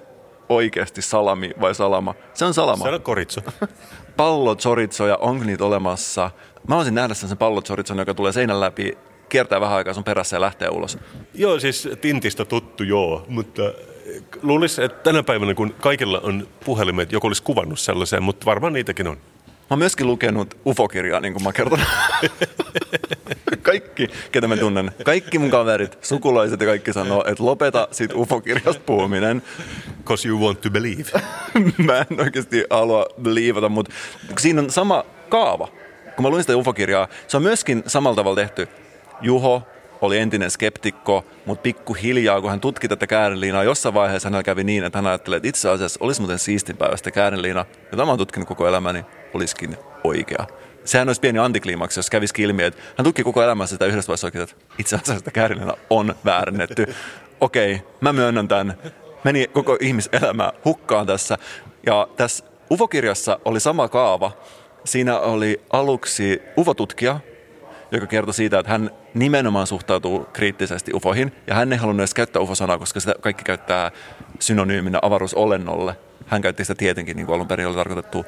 S2: oikeasti salami vai salama. Se on salama.
S1: Se on koritso.
S2: Pallochoritsoja, onko niitä olemassa? Mä haluaisin nähdä sen pallochoritson, joka tulee seinän läpi, kiertää vähän aikaa sun perässä ja lähtee ulos.
S1: Joo, siis Tintistä tuttu joo, mutta luulisin, että tänä päivänä, kun kaikilla on puhelimet, joku olisi kuvannut sellaisen, mutta varmaan niitäkin on.
S2: Mä oon myöskin lukenut UFO-kirjaa, niin kuin mä kerton. kaikki, ketä mä tunnen, kaikki mun kaverit, sukulaiset ja kaikki sanoo, että lopeta sit UFO-kirjasta puhuminen.
S1: Cause you want to believe.
S2: mä en oikeasti halua liivata, mutta siinä on sama kaava. Kun mä luin sitä UFO-kirjaa, se on myöskin samalla tavalla tehty. Juho oli entinen skeptikko, mutta pikkuhiljaa, kun hän tutki tätä käärinliinaa, jossain vaiheessa hänellä kävi niin, että hän ajatteli, että itse asiassa olisi muuten siistinpäivä sitä käärinliina, jota mä oon tutkinut koko elämäni, olisikin oikea. Sehän olisi pieni antikliimaksi, jos kävisi ilmi, että hän tutki koko elämänsä sitä yhdessä vaiheessa oikein, että itse asiassa sitä käärinliina on väärennetty. Okei, mä myönnän tämän. Meni koko ihmiselämä hukkaan tässä. Ja tässä UFO-kirjassa oli sama kaava. Siinä oli aluksi UFO-tutkija, joka kertoi siitä, että hän nimenomaan suhtautuu kriittisesti ufoihin, ja hän ei halunnut edes käyttää ufo-sanaa, koska sitä kaikki käyttää synonyyminä avaruusolennolle. Hän käytti sitä tietenkin, niin kuin alun perin oli tarkoitettu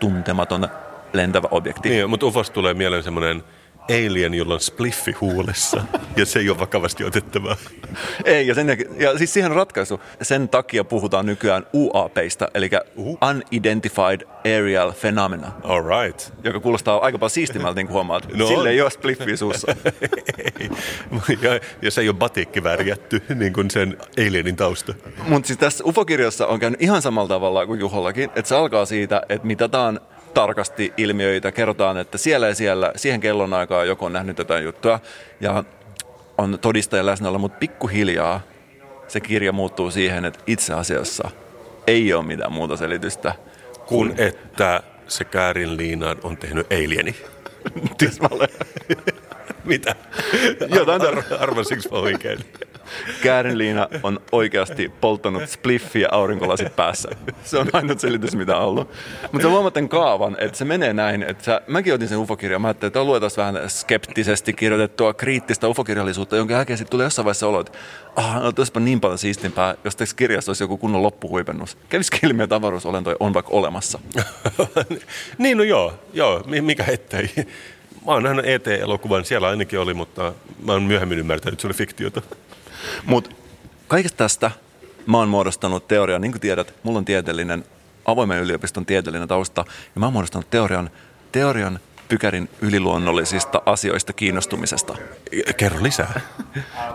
S2: tuntematon lentävä objekti.
S1: niin, mutta ufosta tulee mieleen semmoinen alien, jolla on spliffi huulessa, ja se ei ole vakavasti otettavaa.
S2: Ei, ja, sen, ja siis siihen ratkaisu. Sen takia puhutaan nykyään UAPista, eli Unidentified Aerial Phenomena,
S1: All right.
S2: joka kuulostaa aika paljon siistimältä, niin kuin huomaat.
S1: No.
S2: Sille ei ole spliffiä suussa.
S1: Ja, ja se ei ole batikki värjätty, niin kuin sen alienin tausta.
S2: Mutta siis tässä UFO-kirjassa on käynyt ihan samalla tavalla kuin Juhollakin, että se alkaa siitä, että mitataan tarkasti ilmiöitä, kerrotaan, että siellä ja siellä, siihen kellonaikaan joku on nähnyt jotain juttua ja on todistajan läsnäolo, mutta pikkuhiljaa se kirja muuttuu siihen, että itse asiassa ei ole mitään muuta selitystä.
S1: Kun että se käärin liinaan on tehnyt alieni.
S2: Tismalle.
S1: Mitä?
S2: Jotain
S1: Ar- arvasinko mä oikein?
S2: Käärinliina on oikeasti polttanut spliffiä aurinkolasit päässä. Se on ainut selitys, mitä on ollut. Mutta huomaat kaavan, että se menee näin, että sä, mäkin otin sen ufokirjan, mä ajattelin, että luetaan vähän skeptisesti kirjoitettua kriittistä ufokirjallisuutta, jonka jälkeen sitten tuli jossain vaiheessa olo, että ah, no olisipa niin paljon siistimpää, jos tässä kirjassa olisi joku kunnon loppuhuipennus. Kävisikö ilmi, että avaruusolentoja on vaikka olemassa?
S1: niin, no joo, joo, mi- mikä ettei. Mä oon nähnyt ET-elokuvan, siellä ainakin oli, mutta mä oon myöhemmin ymmärtänyt, että se oli fiktiota.
S2: Mutta kaikesta tästä mä oon muodostanut teorian, niin kuin tiedät, mulla on tieteellinen, avoimen yliopiston tieteellinen tausta, ja mä oon muodostanut teorian, teorian pykärin yliluonnollisista asioista kiinnostumisesta.
S1: Kerro lisää.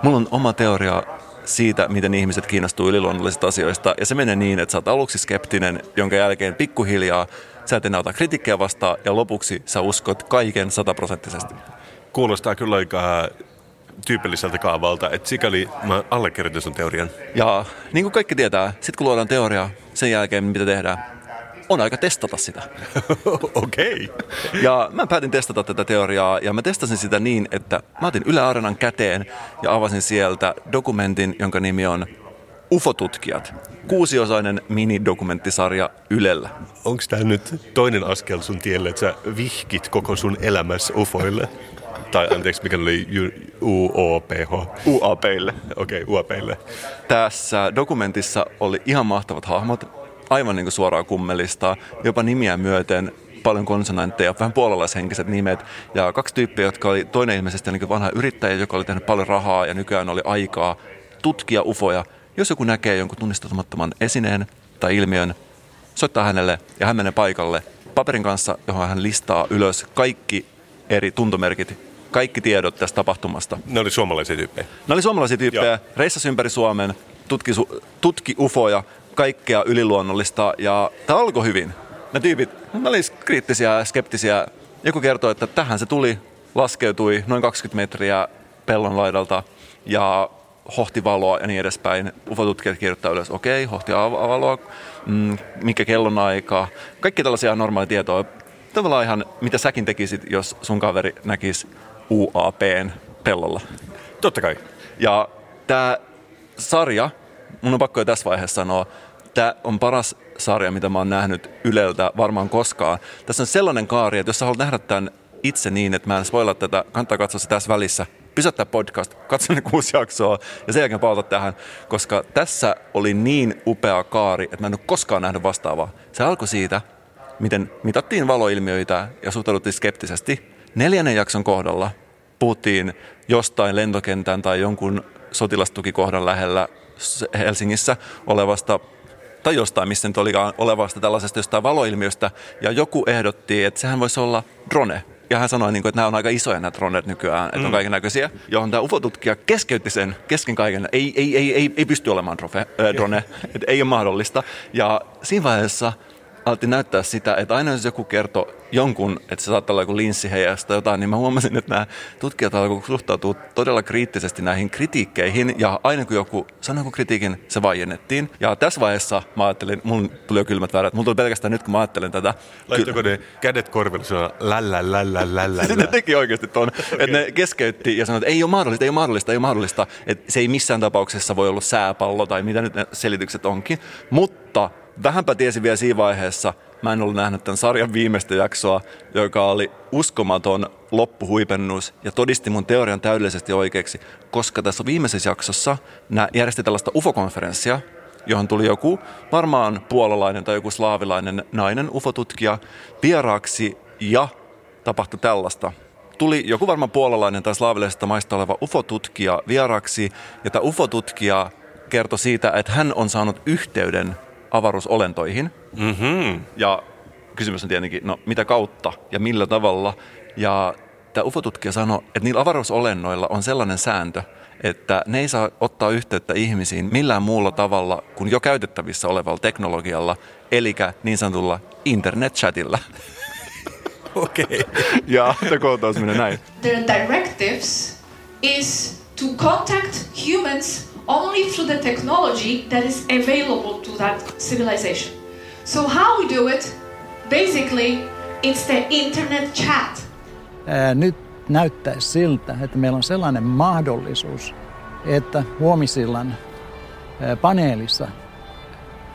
S2: Mulla on oma teoria siitä, miten ihmiset kiinnostuu yliluonnollisista asioista, ja se menee niin, että sä oot aluksi skeptinen, jonka jälkeen pikkuhiljaa sä et enää ota kritiikkiä vastaan, ja lopuksi sä uskot kaiken sataprosenttisesti.
S1: Kuulostaa kyllä aika tyypilliseltä kaavalta, että sikäli mä allekirjoitin sun teorian.
S2: Ja niin kuin kaikki tietää, sit kun luodaan teoriaa, sen jälkeen mitä tehdään, on aika testata sitä.
S1: Okei.
S2: Ja mä päätin testata tätä teoriaa ja mä testasin sitä niin, että mä otin Yle Areenan käteen ja avasin sieltä dokumentin, jonka nimi on UFO-tutkijat. Kuusiosainen minidokumenttisarja Ylellä.
S1: Onko tämä nyt toinen askel sun tielle, että sä vihkit koko sun elämässä ufoille? Tai anteeksi, mikä oli UOPH?
S2: UAPille.
S1: Okei, okay, UAPille.
S2: Tässä dokumentissa oli ihan mahtavat hahmot, aivan niin kuin suoraa kummelista, jopa nimiä myöten paljon konsonantteja, vähän puolalaishenkiset nimet. Ja kaksi tyyppiä, jotka oli toinen ilmeisesti niin vanha yrittäjä, joka oli tehnyt paljon rahaa ja nykyään oli aikaa tutkia ufoja. Jos joku näkee jonkun tunnistamattoman esineen tai ilmiön, soittaa hänelle ja hän menee paikalle paperin kanssa, johon hän listaa ylös kaikki eri tuntomerkit, kaikki tiedot tästä tapahtumasta.
S1: Ne oli suomalaisia tyyppejä.
S2: Ne oli suomalaisia tyyppejä,
S1: Joo.
S2: reissasi ympäri Suomen, tutki, tutki ufoja, kaikkea yliluonnollista ja tämä alkoi hyvin. Ne tyypit, ne oli kriittisiä ja skeptisiä. Joku kertoi, että tähän se tuli, laskeutui noin 20 metriä pellon laidalta ja hohti valoa ja niin edespäin. Ufotutkijat kirjoittaa ylös, okei, okay, hohti av- valoa, mm, mikä kellonaika, kaikki tällaisia normaalia tietoa. Tavallaan ihan, mitä säkin tekisit, jos sun kaveri näkisi UAPn pellolla.
S1: Totta kai.
S2: Ja Tämä sarja, mun on pakko jo tässä vaiheessa sanoa, tämä on paras sarja, mitä mä oon nähnyt Yleltä varmaan koskaan. Tässä on sellainen kaari, että jos sä haluat nähdä tämän itse niin, että mä en spoilaa tätä, kannattaa katsoa se tässä välissä. Pysäyttää podcast, katso ne kuusi jaksoa ja sen jälkeen palata tähän, koska tässä oli niin upea kaari, että mä en ole koskaan nähnyt vastaavaa. Se alkoi siitä, miten mitattiin valoilmiöitä ja suhtauduttiin skeptisesti. Neljännen jakson kohdalla puhuttiin jostain lentokentän tai jonkun sotilastukikohdan lähellä Helsingissä olevasta tai jostain, missä nyt olikaan olevasta tällaisesta jostain valoilmiöstä, ja joku ehdotti, että sehän voisi olla drone. Ja hän sanoi, niin että nämä on aika isoja nämä dronet nykyään, että mm. on kaiken näköisiä, johon tämä UFO-tutkija keskeytti sen kesken kaiken. Ei, ei, ei, ei, ei pysty olemaan drofe, äh, drone, että ei ole mahdollista. Ja siinä vaiheessa alettiin näyttää sitä, että aina jos joku kertoo jonkun, että se saattaa olla joku linssiheijasta tai jotain, niin mä huomasin, että nämä tutkijat alkoivat suhtautua todella kriittisesti näihin kritiikkeihin. Ja aina kun joku sanoi joku kritiikin, se vaiennettiin. Ja tässä vaiheessa mä ajattelin, mun tuli jo kylmät väärät. Mulla tuli pelkästään nyt, kun mä ajattelen tätä.
S1: Laittako ne kädet korville sanoa lällä, lällä, lällä,
S2: ne teki oikeasti tuon. Okay. Että ne keskeytti ja sanoi, että ei ole mahdollista, ei ole mahdollista, ei ole mahdollista. Että se ei missään tapauksessa voi olla sääpallo tai mitä nyt ne selitykset onkin. Mutta vähänpä tiesi vielä siinä vaiheessa, mä en ollut nähnyt tämän sarjan viimeistä jaksoa, joka oli uskomaton loppuhuipennus ja todisti mun teorian täydellisesti oikeaksi, koska tässä viimeisessä jaksossa nämä järjesti tällaista UFO-konferenssia, johon tuli joku varmaan puolalainen tai joku slaavilainen nainen UFO-tutkija vieraaksi ja tapahtui tällaista. Tuli joku varmaan puolalainen tai slaavilaisesta maista oleva UFO-tutkija vieraaksi ja tämä UFO-tutkija kertoi siitä, että hän on saanut yhteyden avaruusolentoihin. Mm-hmm. Ja kysymys on tietenkin, no mitä kautta ja millä tavalla. Ja tämä UFO-tutkija sanoi, että niillä avaruusolennoilla on sellainen sääntö, että ne ei saa ottaa yhteyttä ihmisiin millään muulla tavalla kuin jo käytettävissä olevalla teknologialla, eli niin sanotulla internet-chatilla.
S1: Okei. Okay.
S2: ja tämä kohtaus menee näin.
S3: Their directives is to contact humans only through the technology that is available to that civilization. So how we do it? Basically, it's the internet chat.
S4: Ää, nyt näyttäisi siltä, että meillä on sellainen mahdollisuus, että huomisillan ää, paneelissa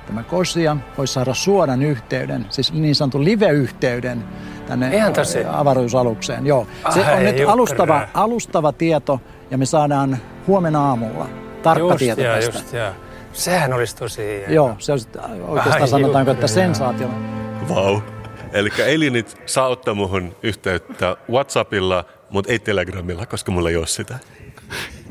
S4: tämä Kosia voisi saada suoran yhteyden, siis niin sanotun live-yhteyden tänne avaruusalukseen. Joo. Se on nyt alustava, alustava tieto ja me saadaan huomenna aamulla tarkka
S5: just,
S4: tieto
S5: jaa,
S4: tästä.
S5: Just, jaa. Sehän olisi tosi hieno.
S4: Joo, se olisi oikeastaan
S5: Ai,
S4: sanotaanko, että
S5: juuri,
S4: sensaatio.
S1: Vau. Wow. Eli Elinit saa ottaa muhun yhteyttä Whatsappilla, mutta ei Telegramilla, koska mulla ei ole sitä.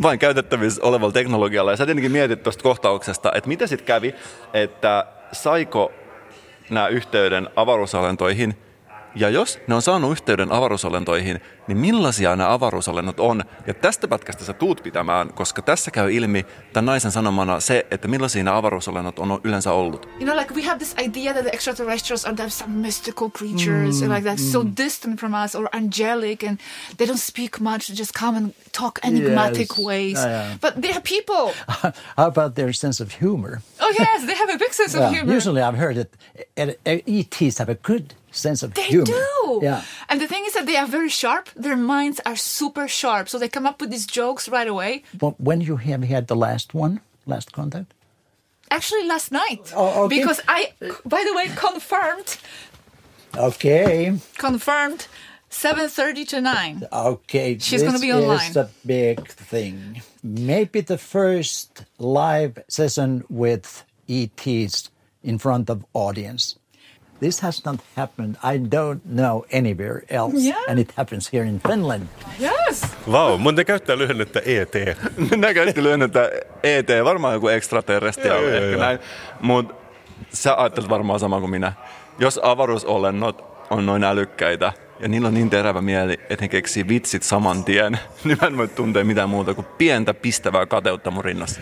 S2: Vain käytettävissä olevalla teknologialla. Ja sä tietenkin mietit tuosta kohtauksesta, että mitä sitten kävi, että saiko nämä yhteyden avaruusalentoihin – ja jos ne on saanut yhteyden avaruusolentoihin, niin millaisia nämä avaruusolennot on? Ja tästä pätkästä sä tuut pitämään, koska tässä käy ilmi tämän naisen sanomana se, että millaisia nämä avaruusolennot on yleensä ollut.
S6: You know, like we have this idea that the extraterrestrials are some mystical creatures, mm, like that, mm. so distant from us or angelic, and they don't speak much, they just come and talk enigmatic yes. ways. Yeah, yeah. But they are people.
S4: How about their sense of humor?
S6: Oh yes, they have a big sense of humor.
S4: Usually I've heard that ETs have a good sense of
S6: they
S4: humor.
S6: do.
S4: Yeah.
S6: And the thing is that they are very sharp. Their minds are super sharp. So they come up with these jokes right away.
S4: But when you have had the last one, last contact?
S6: Actually, last night.
S4: Oh, okay.
S6: Because I, by the way, confirmed.
S4: Okay.
S6: Confirmed. 7.30 to 9.
S4: Okay.
S6: She's going to be online.
S4: This is a big thing. Maybe the first live session with ETs in front of audience. This has not happened, I don't know, anywhere else.
S6: Yeah.
S4: And it happens here in Finland.
S6: Yes.
S1: Vau, wow, mun ne käyttää lyhennettä ET.
S2: ne käytti lyhennettä ET, varmaan joku extraterrestrial ehkä
S1: joo.
S2: näin. Mutta sä ajattelet varmaan sama kuin minä. Jos avaruusolennot on noin älykkäitä ja niillä on niin terävä mieli, että he keksii vitsit saman tien, niin mä en voi tuntea mitään muuta kuin pientä pistävää kateutta mun rinnassa.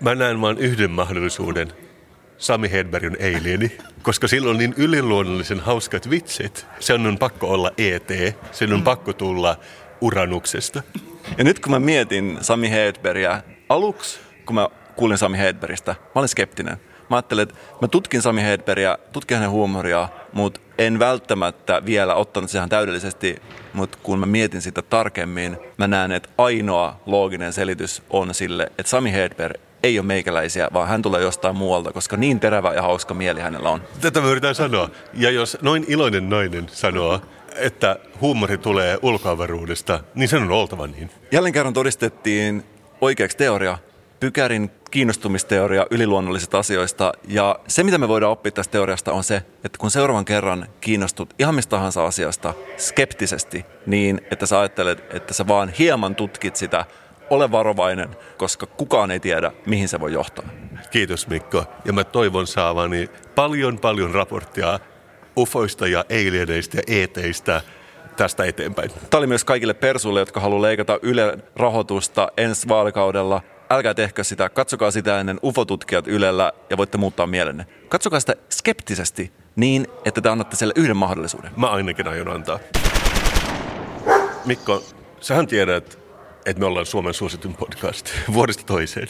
S1: Mä näen vaan yhden mahdollisuuden. Sami Hedbergin Alieni, koska sillä on niin yliluonnollisen hauskat vitsit. Sen on pakko olla ET, sen on pakko tulla Uranuksesta.
S2: Ja nyt kun mä mietin Sami Hedbergia, aluksi kun mä kuulin Sami Hedbergistä, mä olin skeptinen. Mä ajattelin, että mä tutkin Sami Hedbergia, tutkin hänen huumoria, mutta en välttämättä vielä ottanut sehän täydellisesti, mutta kun mä mietin sitä tarkemmin, mä näen, että ainoa looginen selitys on sille, että Sami Hedberg ei ole meikäläisiä, vaan hän tulee jostain muualta, koska niin terävä ja hauska mieli hänellä on.
S1: Tätä mä yritän sanoa. Ja jos noin iloinen nainen sanoo, että huumori tulee ulkoavaruudesta, niin sen on oltava niin.
S2: Jälleen kerran todistettiin oikeaksi teoria, Pykärin kiinnostumisteoria yliluonnollisista asioista. Ja se, mitä me voidaan oppia tästä teoriasta, on se, että kun seuraavan kerran kiinnostut ihan mistä tahansa asiasta skeptisesti, niin että sä ajattelet, että sä vaan hieman tutkit sitä, ole varovainen, koska kukaan ei tiedä, mihin se voi johtaa.
S1: Kiitos Mikko. Ja mä toivon saavani paljon paljon raporttia ufoista ja alieneista ja eeteistä tästä eteenpäin.
S2: Tämä oli myös kaikille persuille, jotka haluaa leikata Yle rahoitusta ensi vaalikaudella. Älkää tehkö sitä, katsokaa sitä ennen ufotutkijat Ylellä ja voitte muuttaa mielenne. Katsokaa sitä skeptisesti niin, että te annatte sille yhden mahdollisuuden.
S1: Mä ainakin aion antaa. Mikko, sähän tiedät, että me ollaan Suomen suositun podcast vuodesta toiseen.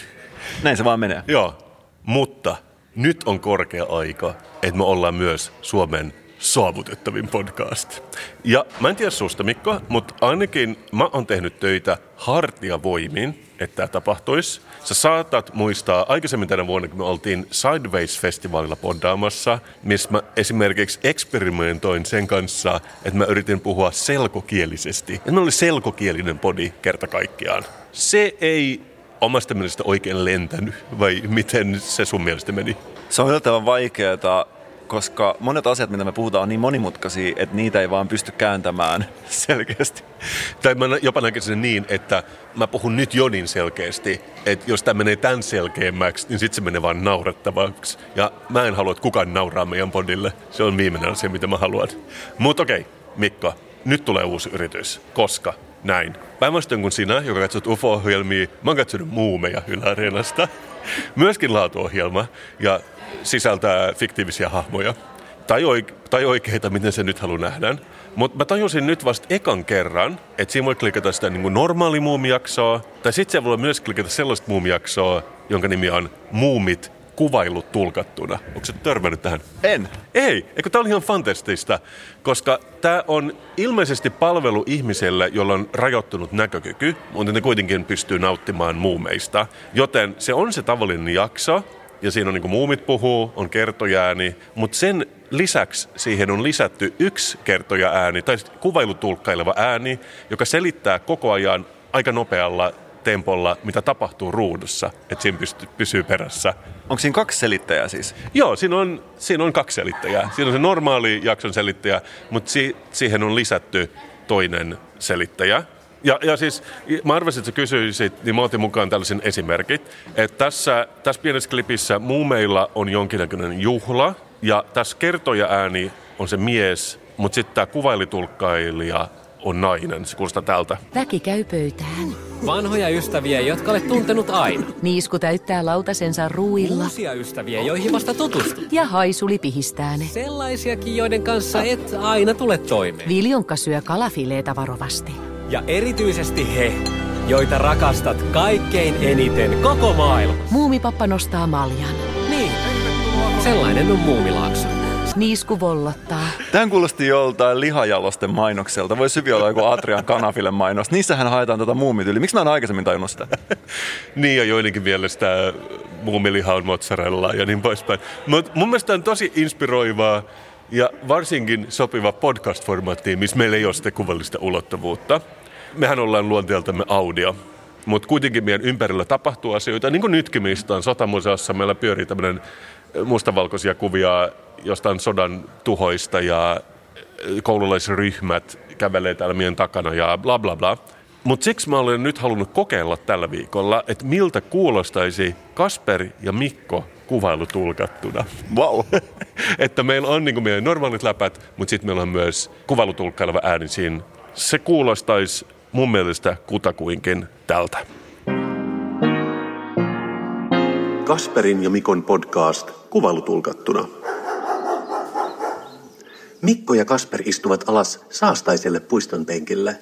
S2: Näin se vaan menee.
S1: Joo, mutta nyt on korkea aika, että me ollaan myös Suomen saavutettavin podcast. Ja mä en tiedä susta Mikko, mutta ainakin mä oon tehnyt töitä hartiavoimin, että tämä tapahtuisi. Sä saatat muistaa aikaisemmin tänä vuonna, kun me oltiin Sideways-festivaalilla poddaamassa, missä mä esimerkiksi eksperimentoin sen kanssa, että mä yritin puhua selkokielisesti. Ja oli selkokielinen podi kerta kaikkiaan. Se ei omasta mielestä oikein lentänyt, vai miten se sun mielestä meni?
S2: Se on yllättävän vaikeaa koska monet asiat, mitä me puhutaan, on niin monimutkaisia, että niitä ei vaan pysty kääntämään selkeästi.
S1: Tai mä jopa näkisin niin, että mä puhun nyt jo niin selkeästi, että jos tämä menee tämän selkeämmäksi, niin sitten se menee vaan naurettavaksi. Ja mä en halua, että kukaan nauraa meidän podille. Se on viimeinen asia, mitä mä haluan. Mutta okei, Mikko, nyt tulee uusi yritys. Koska? Näin. Päinvastoin kuin sinä, joka katsot UFO-ohjelmia, mä oon katsonut muumeja Yle Myöskin laatuohjelma. Ja sisältää fiktiivisiä hahmoja. Tai, oike- tai oikeita, miten se nyt haluaa nähdä. Mutta mä tajusin nyt vasta ekan kerran, että siinä voi klikata sitä niin kuin normaali muumijaksoa, tai sitten se voi myös klikata sellaista muumijaksoa, jonka nimi on Muumit kuvailut tulkattuna. Onko se törmännyt tähän?
S2: En.
S1: Ei, eikö tämä on ihan fantastista, koska tämä on ilmeisesti palvelu ihmiselle, jolla on rajoittunut näkökyky, mutta ne kuitenkin pystyy nauttimaan muumeista. Joten se on se tavallinen jakso, ja siinä on niin kuin muumit puhuu, on kertojääni, mutta sen lisäksi siihen on lisätty yksi kertoja ääni, tai kuvailutulkkaileva ääni, joka selittää koko ajan aika nopealla tempolla, mitä tapahtuu ruudussa, että siinä pystyy, pysyy perässä.
S2: Onko siinä kaksi selittäjää siis?
S1: Joo, siinä on, siinä on kaksi selittäjää. Siinä on se normaali jakson selittäjä, mutta si, siihen on lisätty toinen selittäjä. Ja, ja siis mä arvasin, että sä kysyisit, niin mä otin mukaan tällaisen esimerkit. Että tässä, tässä pienessä klipissä muumeilla on jonkinnäköinen juhla, ja tässä kertoja ääni on se mies, mutta sitten tämä kuvailitulkkailija on nainen. Se kuulostaa tältä.
S7: Väki käy pöytään.
S8: Vanhoja ystäviä, jotka olet tuntenut aina.
S7: Niisku täyttää lautasensa ruuilla.
S8: Uusia ystäviä, joihin vasta tutustut.
S7: Ja haisuli pihistää ne.
S8: Sellaisiakin, joiden kanssa et aina tule toimeen.
S7: Viljonkka syö kalafileeta varovasti.
S8: Ja erityisesti he, joita rakastat kaikkein eniten koko maailmassa.
S7: Muumipappa nostaa maljan.
S8: Niin, sellainen on Muumilaakso.
S7: Niisku vollottaa.
S2: Tämän kuulosti joltain lihajalosten mainokselta. Voi syvi olla joku Atrian kanafille mainos. Niissähän haetaan tuota muumityyliä. Miksi mä en aikaisemmin tajunnut sitä?
S1: niin ja joidenkin mielestä muumiliha on mozzarella ja niin poispäin. Mutta mun mielestä on tosi inspiroivaa ja varsinkin sopiva podcast-formaattiin, missä meillä ei ole sitä kuvallista ulottuvuutta mehän ollaan luonteeltamme audio, mutta kuitenkin meidän ympärillä tapahtuu asioita, niin kuin nytkin, mistä on sotamuseossa. Meillä pyörii tämmöinen mustavalkoisia kuvia jostain sodan tuhoista ja koululaisryhmät kävelee täällä meidän takana ja bla bla bla. Mutta siksi mä olen nyt halunnut kokeilla tällä viikolla, että miltä kuulostaisi Kasper ja Mikko kuvailu tulkattuna.
S2: Wow.
S1: että meillä on niin meidän normaalit läpät, mutta sitten meillä on myös kuvailutulkkaileva ääni siinä. Se kuulostaisi mun mielestä kutakuinkin tältä.
S9: Kasperin ja Mikon podcast kuvailutulkattuna. Mikko ja Kasper istuvat alas saastaiselle puiston penkille.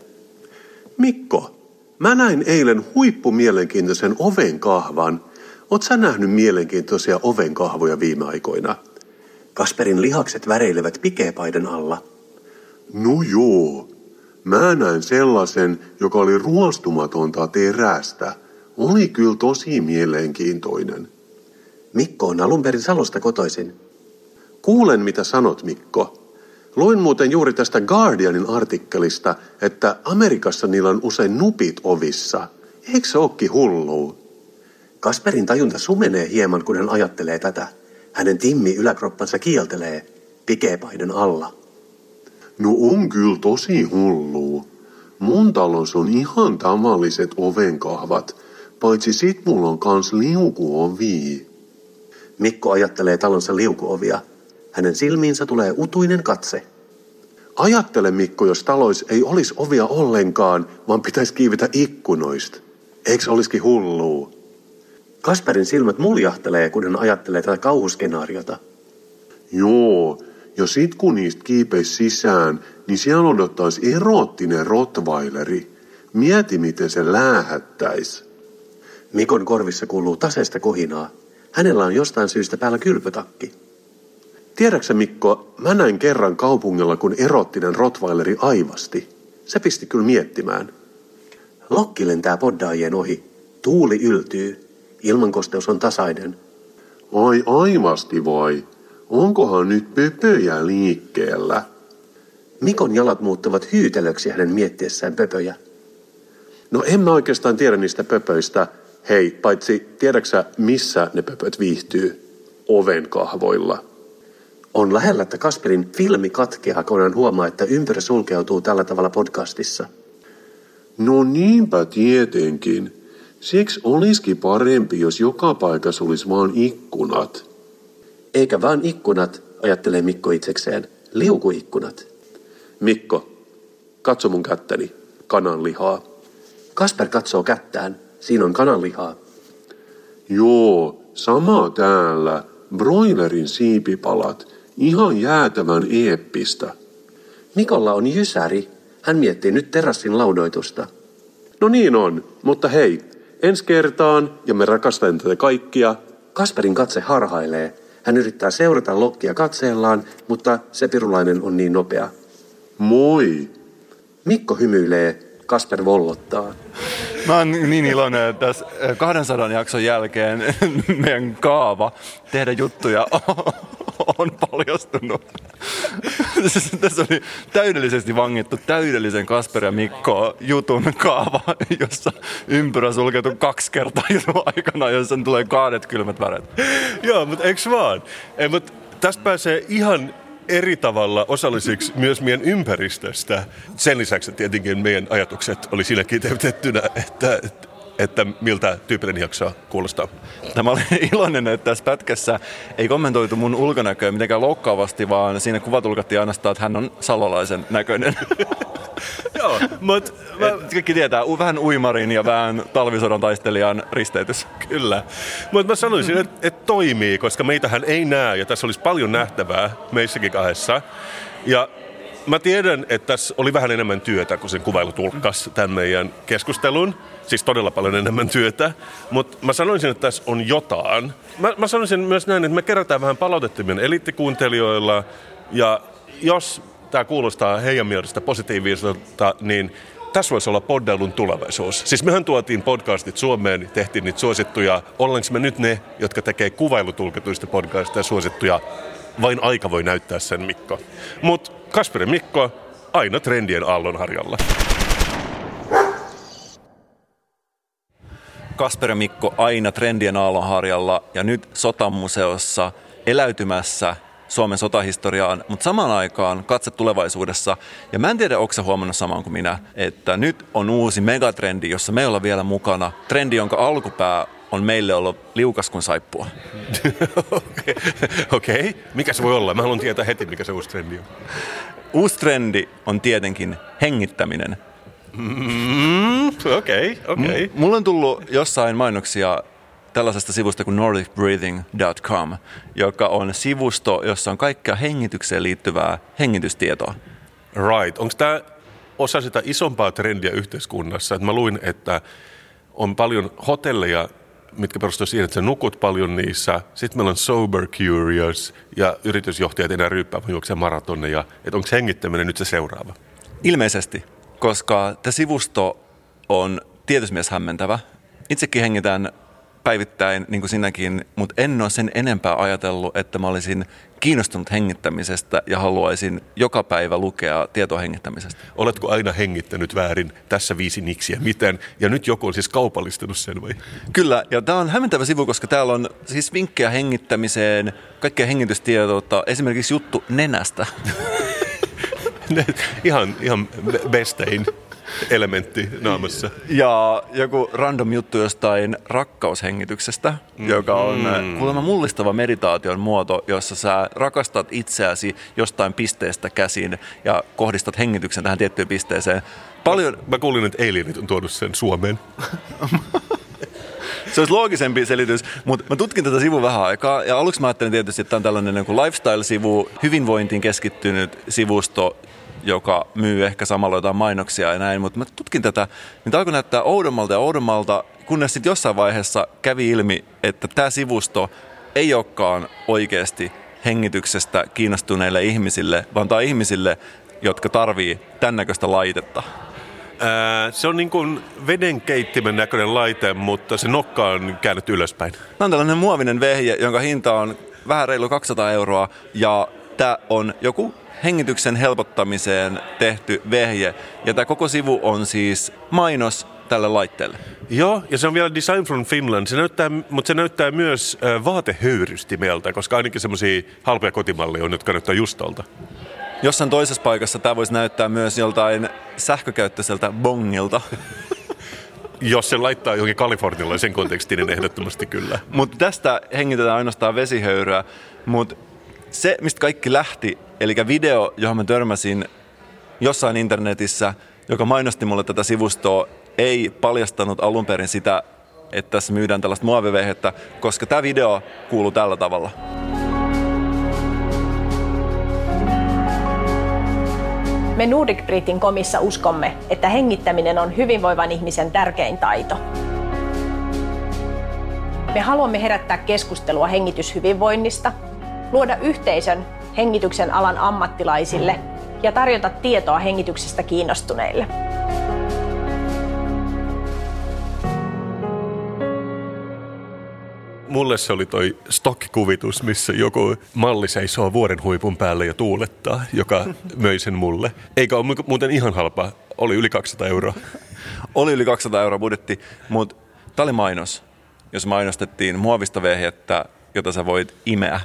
S9: Mikko, mä näin eilen huippumielenkiintoisen oven kahvan. Oot sä nähnyt mielenkiintoisia ovenkahvoja viime aikoina? Kasperin lihakset väreilevät pikepaiden alla.
S10: No joo. Mä näin sellaisen, joka oli ruostumatonta terästä. Oli kyllä tosi mielenkiintoinen.
S9: Mikko on alun perin Salosta kotoisin.
S10: Kuulen, mitä sanot, Mikko. Luin muuten juuri tästä Guardianin artikkelista, että Amerikassa niillä on usein nupit ovissa. Eikö se ookin hullu?
S9: Kasperin tajunta sumenee hieman, kun hän ajattelee tätä. Hänen timmi yläkroppansa kieltelee pikepaiden alla.
S10: No on kyllä tosi hullu. Mun talous on ihan tavalliset ovenkahvat, paitsi sit mulla on kans liukuovi.
S9: Mikko ajattelee talonsa liukuovia. Hänen silmiinsä tulee utuinen katse.
S10: Ajattele Mikko, jos talois ei olisi ovia ollenkaan, vaan pitäisi kiivetä ikkunoista. Eikö olisikin hullua?
S9: Kasperin silmät muljahtelee, kun hän ajattelee tätä kauhuskenaariota.
S10: Joo, ja sit kun niistä kiipeisi sisään, niin siellä odottaisi eroottinen rottweileri. Mieti, miten se läähättäisi.
S9: Mikon korvissa kuuluu taseesta kohinaa. Hänellä on jostain syystä päällä kylpytakki.
S10: Tiedäksä Mikko, mä näin kerran kaupungilla, kun erottinen rottweileri aivasti. Se pisti kyllä miettimään.
S9: Lokki lentää poddaajien ohi. Tuuli yltyy. Ilmankosteus on tasainen.
S10: Ai aivasti vai? Onkohan nyt pöpöjä liikkeellä?
S9: Mikon jalat muuttuvat hyytelöksi hänen miettiessään pöpöjä.
S10: No en mä oikeastaan tiedä niistä pöpöistä. Hei, paitsi tiedäksä missä ne pöpöt viihtyy? Oven kahvoilla.
S9: On lähellä, että Kasperin filmi katkeaa, kun hän huomaa, että ympyrä sulkeutuu tällä tavalla podcastissa.
S10: No niinpä tietenkin. Siksi olisikin parempi, jos joka paikassa olisi vain ikkunat.
S9: Eikä vaan ikkunat, ajattelee Mikko itsekseen. Liukuikkunat.
S10: Mikko, katso mun kättäni. Kananlihaa.
S9: Kasper katsoo kättään. Siinä on kananlihaa.
S10: Joo, sama täällä. Broilerin siipipalat. Ihan jäätävän eeppistä.
S9: Mikolla on jysäri. Hän miettii nyt terassin laudoitusta.
S10: No niin on, mutta hei, ensi kertaan ja me rakastamme tätä kaikkia.
S9: Kasperin katse harhailee. Hän yrittää seurata lokkia katseellaan, mutta se pirulainen on niin nopea.
S10: Moi!
S9: Mikko hymyilee, Kasper vollottaa.
S2: Mä oon niin iloinen, että tässä 200 jakson jälkeen meidän kaava tehdä juttuja on paljastunut. Tässä oli täydellisesti vangittu täydellisen Kasper ja Mikko jutun kaava, jossa ympyrä sulkeutuu kaksi kertaa jutun aikana, jossa tulee kaadet kylmät väret.
S1: Joo, mutta eikö vaan? Ei, mutta tästä pääsee ihan eri tavalla osallisiksi myös meidän ympäristöstä. Sen lisäksi tietenkin meidän ajatukset oli siinä kiteytettynä, että, että miltä tyypillinen jakso kuulostaa.
S2: Tämä oli iloinen, että tässä pätkässä ei kommentoitu mun ulkonäköä mitenkään loukkaavasti, vaan siinä kuvatulkattiin ainoastaan, että hän on salolaisen näköinen.
S1: Joo, mutta... Mä...
S2: Kaikki tietää, vähän uimarin ja vähän talvisodan taistelijan risteytys.
S1: Kyllä. Mutta mä sanoisin, että et toimii, koska meitähän ei näe ja tässä olisi paljon nähtävää meissäkin kahdessa. Ja mä tiedän, että tässä oli vähän enemmän työtä, kun sen kuvailu tulkkas tämän meidän keskustelun. Siis todella paljon enemmän työtä. Mutta mä sanoisin, että tässä on jotain. Mä, mä sanoisin myös näin, että me kerätään vähän palautetta meidän eliittikuuntelijoilla. Ja jos tämä kuulostaa heidän mielestä positiiviselta, niin tässä voisi olla poddailun tulevaisuus. Siis mehän tuotiin podcastit Suomeen, tehtiin niitä suosittuja. Ollaanko me nyt ne, jotka tekee kuvailutulkituista podcasteja suosittuja? Vain aika voi näyttää sen, Mikko. Mutta Kasper Mikko, aina trendien aallonharjalla.
S2: Kasper Mikko aina trendien aallonharjalla ja nyt Sotamuseossa eläytymässä Suomen sotahistoriaan, mutta samaan aikaan katse tulevaisuudessa. Ja mä en tiedä, onko se huomannut samaan kuin minä, että nyt on uusi megatrendi, jossa me ollaan vielä mukana. Trendi, jonka alkupää on meille ollut liukas kuin saippua.
S1: Okei, okay. mikä se voi olla? Mä haluan tietää heti, mikä se uusi trendi on.
S2: Uusi trendi on tietenkin hengittäminen.
S1: Mm, okei, okay, okei. Okay.
S2: Mulla on tullut jossain mainoksia tällaisesta sivusta kuin nordicbreathing.com, joka on sivusto, jossa on kaikkea hengitykseen liittyvää hengitystietoa.
S1: Right. Onko tämä osa sitä isompaa trendiä yhteiskunnassa? Et mä luin, että on paljon hotelleja, mitkä perustuvat siihen, että sä nukut paljon niissä. Sitten meillä on Sober Curious ja yritysjohtajat enää ryyppää, vaan juoksee maratonneja. Että onko hengittäminen nyt se seuraava?
S2: Ilmeisesti, koska tämä sivusto on tietysmies hämmentävä. Itsekin hengitän päivittäin, niin kuin sinäkin, mutta en ole sen enempää ajatellut, että mä olisin kiinnostunut hengittämisestä ja haluaisin joka päivä lukea tietoa hengittämisestä.
S1: Oletko aina hengittänyt väärin? Tässä viisi niksiä. Miten? Ja nyt joku on siis kaupallistanut sen vai?
S2: Kyllä, ja tämä on hämmentävä sivu, koska täällä on siis vinkkejä hengittämiseen, kaikkea hengitystietoutta, esimerkiksi juttu nenästä.
S1: ihan, ihan bestein elementti naamassa.
S2: Ja joku random juttu jostain rakkaushengityksestä, mm. joka on mm. kuulemma mullistava meditaation muoto, jossa sä rakastat itseäsi jostain pisteestä käsin ja kohdistat hengityksen tähän tiettyyn pisteeseen.
S1: Paljon... Mä, mä kuulin, että Alienit on tuonut sen Suomeen.
S2: se olisi loogisempi selitys, mutta mä tutkin tätä sivua vähän aikaa ja aluksi mä ajattelin tietysti, että tämä on tällainen niin lifestyle-sivu, hyvinvointiin keskittynyt sivusto, joka myy ehkä samalla jotain mainoksia ja näin, mutta mä tutkin tätä, niin alkoi näyttää oudommalta ja oudommalta, kunnes sitten jossain vaiheessa kävi ilmi, että tämä sivusto ei olekaan oikeasti hengityksestä kiinnostuneille ihmisille, vaan tämä ihmisille, jotka tarvii tämän näköistä laitetta.
S1: Ää, se on niin kuin vedenkeittimen näköinen laite, mutta se nokka on käännetty ylöspäin. Tämä
S2: on tällainen muovinen vehje, jonka hinta on vähän reilu 200 euroa ja tämä on joku hengityksen helpottamiseen tehty vehje. Ja tämä koko sivu on siis mainos tälle laitteelle.
S1: Joo, ja se on vielä Design from Finland, se näyttää, mutta se näyttää myös vaatehöyrystimeltä, koska ainakin semmoisia halpoja kotimalleja on, jotka näyttää justolta.
S2: Jossain toisessa paikassa tämä voisi näyttää myös joltain sähkökäyttöiseltä bongilta.
S1: Jos se laittaa johonkin kalifornialaisen kontekstiin, niin ehdottomasti kyllä.
S2: Mutta tästä hengitetään ainoastaan vesihöyryä, mutta se, mistä kaikki lähti, eli video, johon mä törmäsin jossain internetissä, joka mainosti mulle tätä sivustoa, ei paljastanut alun perin sitä, että tässä myydään tällaista muovivehettä, koska tämä video kuuluu tällä tavalla.
S11: Me Nordic Britin komissa uskomme, että hengittäminen on hyvinvoivan ihmisen tärkein taito. Me haluamme herättää keskustelua hengityshyvinvoinnista – luoda yhteisön hengityksen alan ammattilaisille ja tarjota tietoa hengityksestä kiinnostuneille.
S1: Mulle se oli toi stokkikuvitus, missä joku malli seisoo vuoren huipun päälle ja tuulettaa, joka möi sen mulle. Eikä ole muuten ihan halpa, oli yli 200 euroa.
S2: oli yli 200 euroa budjetti, mutta tämä oli mainos, jos mainostettiin muovista vehjettä jota sä voit imeä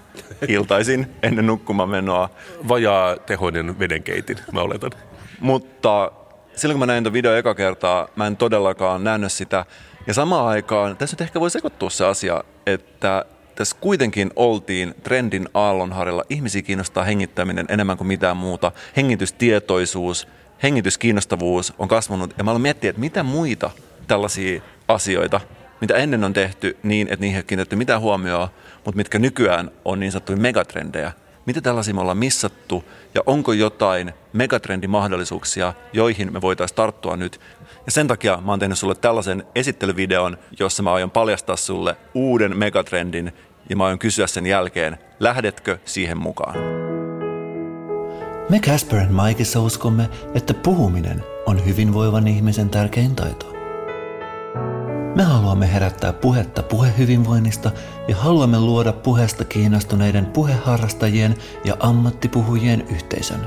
S2: iltaisin ennen nukkumaan menoa.
S1: Vajaa tehoinen vedenkeitin, mä oletan.
S2: Mutta silloin kun mä näin tuon video eka kertaa, mä en todellakaan nähnyt sitä. Ja samaan aikaan tässä nyt ehkä voi sekoittua se asia, että tässä kuitenkin oltiin trendin aallonharjalla. Ihmisiä kiinnostaa hengittäminen enemmän kuin mitään muuta. Hengitystietoisuus, hengityskiinnostavuus on kasvanut. Ja mä aloin miettiä, että mitä muita tällaisia asioita, mitä ennen on tehty niin, että niihin ei kiinnitetty mitään huomioon, mutta mitkä nykyään on niin sanottuja megatrendejä. Mitä tällaisia me ollaan missattu ja onko jotain megatrendimahdollisuuksia, joihin me voitaisiin tarttua nyt. Ja sen takia mä oon tehnyt sulle tällaisen esittelyvideon, jossa mä aion paljastaa sulle uuden megatrendin ja mä aion kysyä sen jälkeen, lähdetkö siihen mukaan.
S12: Me Casper Mikeissa uskomme, että puhuminen on hyvinvoivan ihmisen tärkein taito. Me haluamme herättää puhetta puhehyvinvoinnista ja haluamme luoda puheesta kiinnostuneiden puheharrastajien ja ammattipuhujien yhteisön.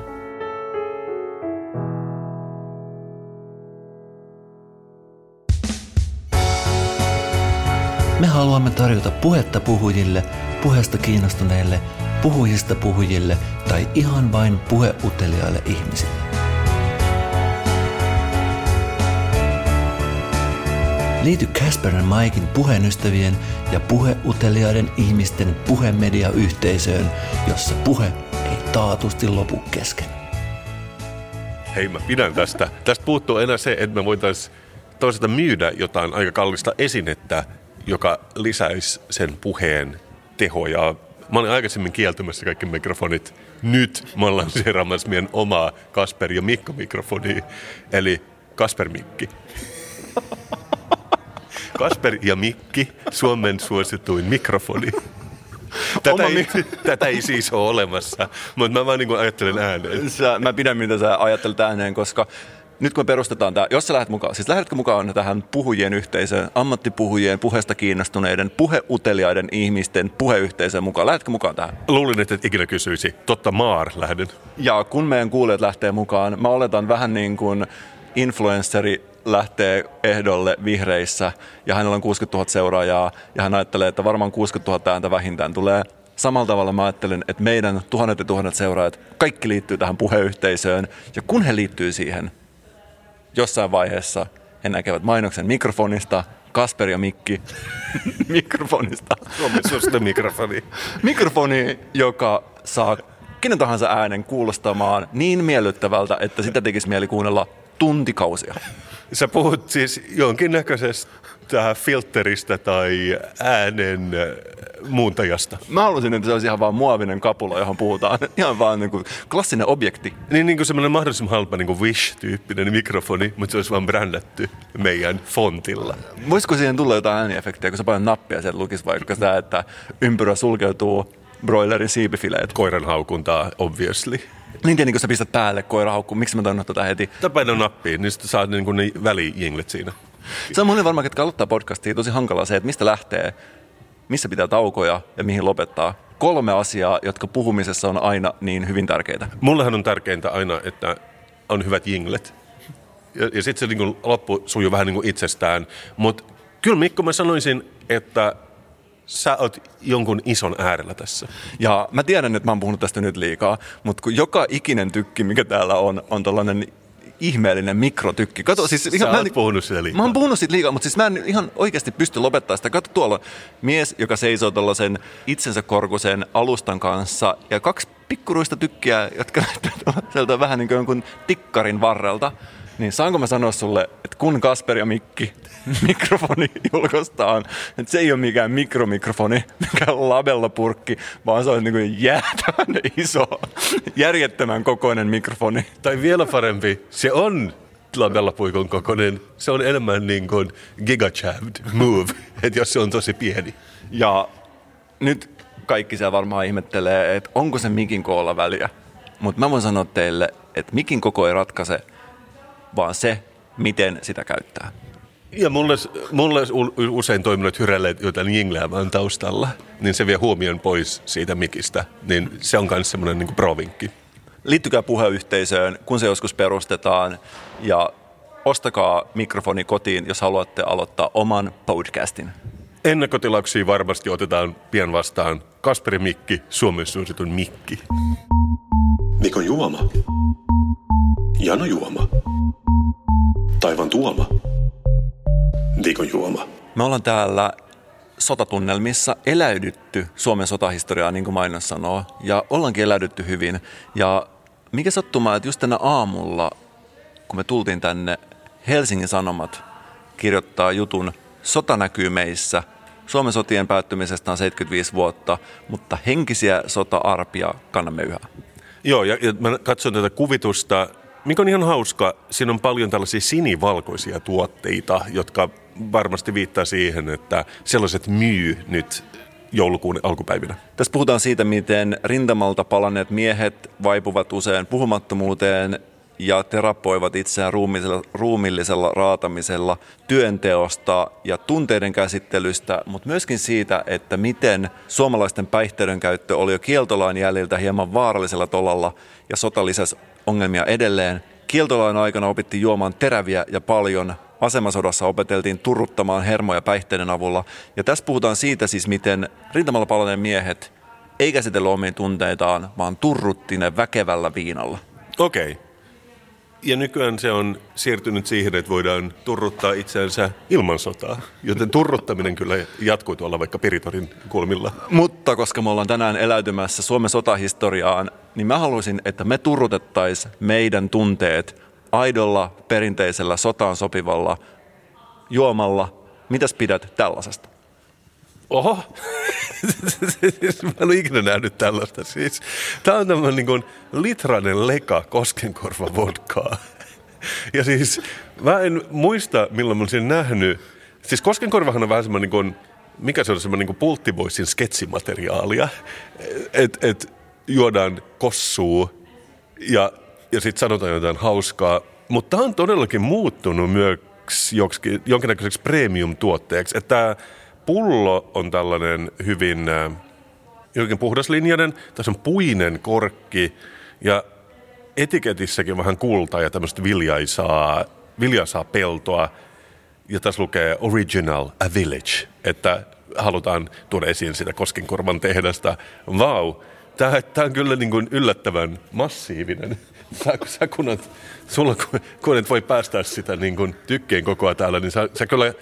S12: Me haluamme tarjota puhetta puhujille, puheesta kiinnostuneille, puhujista puhujille tai ihan vain puheuteliaille ihmisille. Liity Casper ja Mikein puheenystävien ja puheuteliaiden ihmisten puhemediayhteisöön, jossa puhe ei taatusti lopu kesken.
S1: Hei, mä pidän tästä. Tästä puuttuu enää se, että me voitaisiin toisaalta myydä jotain aika kallista esinettä, joka lisäisi sen puheen tehoja. Mä olin aikaisemmin kieltämässä kaikki mikrofonit. Nyt mä olen lanseeraamassa meidän omaa Kasper ja Mikko mikrofonia, eli Kasper Mikki. Kasper ja Mikki, Suomen suosituin mikrofoni. Tätä ei, tätä ei siis ole olemassa, mutta mä vaan niin ajattelen ääneen.
S2: Sä, mä pidän mitä sä ajattelet ääneen, koska nyt kun me perustetaan tämä, jos sä lähdet mukaan, siis lähdetkö mukaan tähän puhujien yhteisöön, ammattipuhujien, puheesta kiinnostuneiden, puheuteliaiden ihmisten puheyhteisöön mukaan, lähdetkö mukaan tähän?
S1: Luulin, että et ikinä kysyisi. Totta maar lähden.
S2: Ja kun meidän kuulijat lähtee mukaan, mä oletan vähän niin kuin influenceri lähtee ehdolle vihreissä ja hänellä on 60 000 seuraajaa ja hän ajattelee, että varmaan 60 000 ääntä vähintään tulee. Samalla tavalla mä ajattelen, että meidän tuhannet ja tuhannet seuraajat, kaikki liittyy tähän puheyhteisöön ja kun he liittyy siihen, jossain vaiheessa he näkevät mainoksen mikrofonista, Kasper ja Mikki mikrofonista.
S1: Suomen mikrofoni.
S2: Mikrofoni, joka saa kenen tahansa äänen kuulostamaan niin miellyttävältä, että sitä tekisi mieli kuunnella tuntikausia.
S1: Sä puhut siis jonkinnäköisestä filteristä tai äänen äh, muuntajasta.
S2: Mä haluaisin, että se olisi ihan vaan muovinen kapula, johon puhutaan. Ihan vaan niin kuin klassinen objekti.
S1: Niin, niin kuin semmoinen mahdollisimman halpa niin kuin Wish-tyyppinen mikrofoni, mutta se olisi vaan brändätty meidän fontilla.
S2: Voisiko siihen tulla jotain ääniefektiä, kun sä paljon nappia, sieltä lukisi vaikka sitä, että ympyrä sulkeutuu broilerin siipifileet.
S1: Koiran haukuntaa, obviously.
S2: Niin tiedän, kun sä pistät päälle koirahaukku, miksi mä tainnut tätä heti?
S1: Tapaina nappiin, niin sitten saat niin ne välijinglet siinä.
S2: Se on monille varmaan, että aloittaa podcastia, tosi hankalaa se, että mistä lähtee, missä pitää taukoja ja mihin lopettaa. Kolme asiaa, jotka puhumisessa on aina niin hyvin tärkeitä.
S1: Mullehan on tärkeintä aina, että on hyvät jinglet. Ja, ja sitten se niin kuin loppu sujuu vähän niin kuin itsestään. Mutta kyllä Mikko, mä sanoisin, että sä oot jonkun ison äärellä tässä.
S2: Ja mä tiedän, että mä oon puhunut tästä nyt liikaa, mutta kun joka ikinen tykki, mikä täällä on, on tällainen ihmeellinen mikrotykki.
S1: Kato, siis Sä ihan, mä en, puhunut sitä liikaa.
S2: Mä oon puhunut siitä liikaa, mutta siis mä en ihan oikeasti pysty lopettaa sitä. Kato tuolla mies, joka seisoo tällaisen itsensä korkuisen alustan kanssa ja kaksi pikkuruista tykkiä, jotka näyttävät vähän niin kuin tikkarin varrelta. Niin saanko mä sanoa sulle, että kun Kasper ja Mikki mikrofoni julkaistaan, että se ei ole mikään mikromikrofoni, mikään labellapurkki, vaan se on niin kuin jäätävän iso, järjettömän kokoinen mikrofoni.
S1: Tai vielä parempi, se on labellapuikon kokoinen, se on enemmän niin kuin gigachaved move, että jos se on tosi pieni.
S2: Ja nyt kaikki siellä varmaan ihmettelee, että onko se mikin koolla väliä. Mutta mä voin sanoa teille, että mikin koko ei ratkaise, vaan se, miten sitä käyttää.
S1: Ja mulle, mulle usein toiminut hyrelleet jotain jingleämään taustalla, niin se vie huomion pois siitä mikistä. Niin se on myös semmoinen niin provinkki.
S2: Liittykää puheyhteisöön, kun se joskus perustetaan, ja ostakaa mikrofoni kotiin, jos haluatte aloittaa oman podcastin.
S1: Ennakkotilauksia varmasti otetaan pian vastaan. Kasperi Mikki, Suomen suositun Mikki.
S10: Mikon juoma. Jano juoma. Taivan tuoma. Viikon juoma.
S2: Me ollaan täällä sotatunnelmissa eläydytty Suomen sotahistoriaa, niin kuin mainos sanoo, ja ollaankin eläydytty hyvin. Ja mikä sattumaa, että just tänä aamulla, kun me tultiin tänne, Helsingin Sanomat kirjoittaa jutun Sota näkyy meissä. Suomen sotien päättymisestä on 75 vuotta, mutta henkisiä sota-arpia kannamme yhä.
S1: Joo, ja, ja mä katson tätä kuvitusta mikä on ihan hauska, siinä on paljon tällaisia sinivalkoisia tuotteita, jotka varmasti viittaa siihen, että sellaiset myy nyt joulukuun alkupäivinä.
S2: Tässä puhutaan siitä, miten rintamalta palanneet miehet vaipuvat usein puhumattomuuteen ja terapoivat itseään ruumillisella, ruumillisella raatamisella, työnteosta ja tunteiden käsittelystä, mutta myöskin siitä, että miten suomalaisten päihteiden käyttö oli jo kieltolain jäljiltä hieman vaarallisella tolalla ja sota lisäsi ongelmia edelleen. Kieltolain aikana opittiin juomaan teräviä ja paljon. Asemasodassa opeteltiin turruttamaan hermoja päihteiden avulla. Ja tässä puhutaan siitä siis, miten rintamalla palaneen miehet ei käsitellyt omiin tunteitaan, vaan turrutti ne väkevällä viinalla.
S1: Okei. Okay. Ja nykyään se on siirtynyt siihen, että voidaan turruttaa itseänsä ilman sotaa. Joten turruttaminen kyllä jatkuu tuolla vaikka Piritorin kulmilla.
S2: Mutta koska me ollaan tänään eläytymässä Suomen sotahistoriaan, niin mä haluaisin, että me turrutettaisiin meidän tunteet aidolla, perinteisellä, sotaan sopivalla juomalla. Mitäs pidät tällaisesta?
S1: Oho, mä en ole ikinä nähnyt tällaista. Siis, tämä on tämmöinen niin kuin litrainen leka koskenkorva vodkaa. Ja siis mä en muista, milloin mä olisin nähnyt Siis Koskenkorvahan on vähän semmoinen niin kuin, mikä se on semmoinen niin Pulttiboisin sketsimateriaalia. Että et, juodaan kossuu ja, ja sitten sanotaan jotain hauskaa. Mutta tämä on todellakin muuttunut myös jonkinnäköiseksi premium-tuotteeksi. Että pullo on tällainen hyvin äh, jokin puhdaslinjainen. Tässä on puinen korkki ja etiketissäkin vähän kultaa ja tämmöistä viljaisaa, viljaisaa peltoa. Ja tässä lukee Original, a village, että halutaan tuoda esiin sitä Koskenkorvan tehdasta. Vau, wow. tämä, on kyllä niin kuin yllättävän massiivinen. Sä, sä kun sulla, kun et voi päästää sitä niin kuin tykkeen kokoa täällä, niin sä, sä kyllä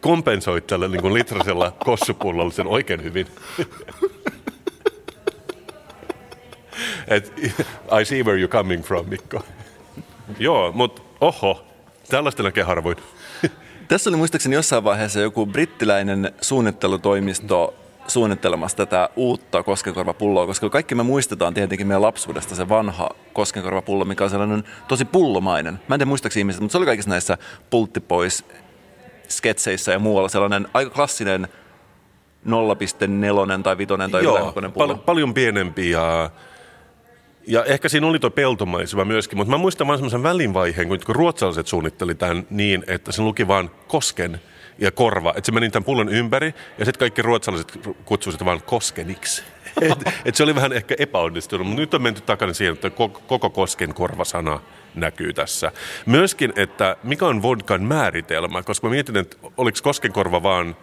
S1: kompensoit tällä niin litrasella kossupullolla sen oikein hyvin. Et, I see where you're coming from, Mikko. Joo, mutta oho, tällaista näkee harvoin.
S2: Tässä oli muistaakseni jossain vaiheessa joku brittiläinen suunnittelutoimisto suunnittelemassa tätä uutta koskenkorvapulloa, koska kaikki me muistetaan tietenkin meidän lapsuudesta se vanha koskenkorvapullo, mikä on sellainen tosi pullomainen. Mä en tiedä muistaakseni ihmiset, mutta se oli kaikissa näissä pulttipois sketseissä ja muualla sellainen aika klassinen 0,4 tai 5 tai Joo, pullo.
S1: Pal- paljon pienempi ja ja ehkä siinä oli tuo peltomaisema myöskin, mutta mä muistan vain semmoisen välinvaiheen, kun ruotsalaiset suunnitteli tämän niin, että se luki vaan kosken ja korva. Että se meni tämän pullon ympäri ja sitten kaikki ruotsalaiset kutsuivat sitä vaan koskeniksi. Et, et se oli vähän ehkä epäonnistunut, mutta nyt on menty takana siihen, että koko kosken korvasana näkyy tässä. Myöskin, että mikä on vodkan määritelmä, koska mä mietin, että oliko koskenkorva vaan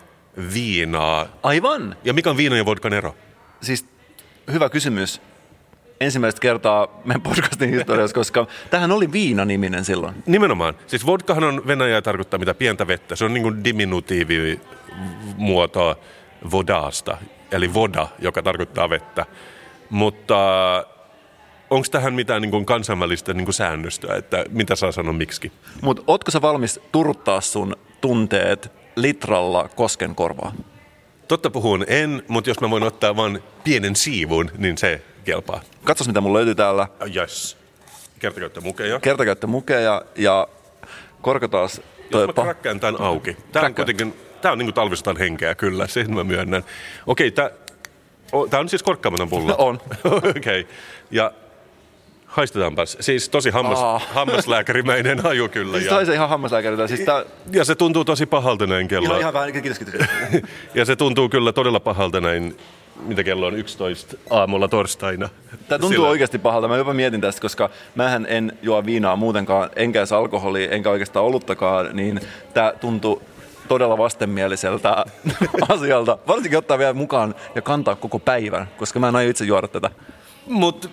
S1: viinaa.
S2: Aivan.
S1: Ja mikä on viinan ja vodkan ero?
S2: Siis hyvä kysymys ensimmäistä kertaa meidän podcastin historiassa, koska tähän oli viina-niminen silloin.
S1: Nimenomaan. Siis vodkahan on Venäjää tarkoittaa mitä pientä vettä. Se on niin kuin diminutiivi muoto vodasta, eli voda, joka tarkoittaa vettä. Mutta onko tähän mitään niin kuin kansainvälistä niin kuin säännöstöä, että mitä saa sanoa miksi?
S2: Mutta ootko sä valmis turuttaa sun tunteet litralla koskenkorvaa?
S1: Totta puhun en, mutta jos mä voin ottaa vain pienen siivun, niin se kelpaa.
S2: Katsos mitä mulla löytyy täällä.
S1: Yes. Kertakäyttömukeja.
S2: Kertakäyttömukeja ja korko taas.
S1: Jos mä tämän auki. Tämä on kuitenkin, tämä on niin talvistan henkeä kyllä, sen mä myönnän. Okei, tämä, tämä on siis korkkaamaton pullo.
S2: on.
S1: Okei. Okay. Ja Haistetaanpas. Siis tosi hammas, oh. hammaslääkärimäinen haju kyllä.
S2: Siis ja... se ihan hammaslääkäriltä. Siis tää...
S1: Ja se tuntuu tosi pahalta näin kello.
S2: Ihan, ihan vähän, kiitos, kiitos.
S1: ja se tuntuu kyllä todella pahalta näin, mitä kello on 11 aamulla torstaina.
S2: Tämä tuntuu Sillä... oikeasti pahalta. Mä jopa mietin tästä, koska mähän en juo viinaa muutenkaan, enkä edes alkoholia, enkä oikeastaan oluttakaan, niin tämä tuntuu todella vastenmieliseltä asialta. Varsinkin ottaa vielä mukaan ja kantaa koko päivän, koska mä en aio itse juoda tätä.
S1: Mutta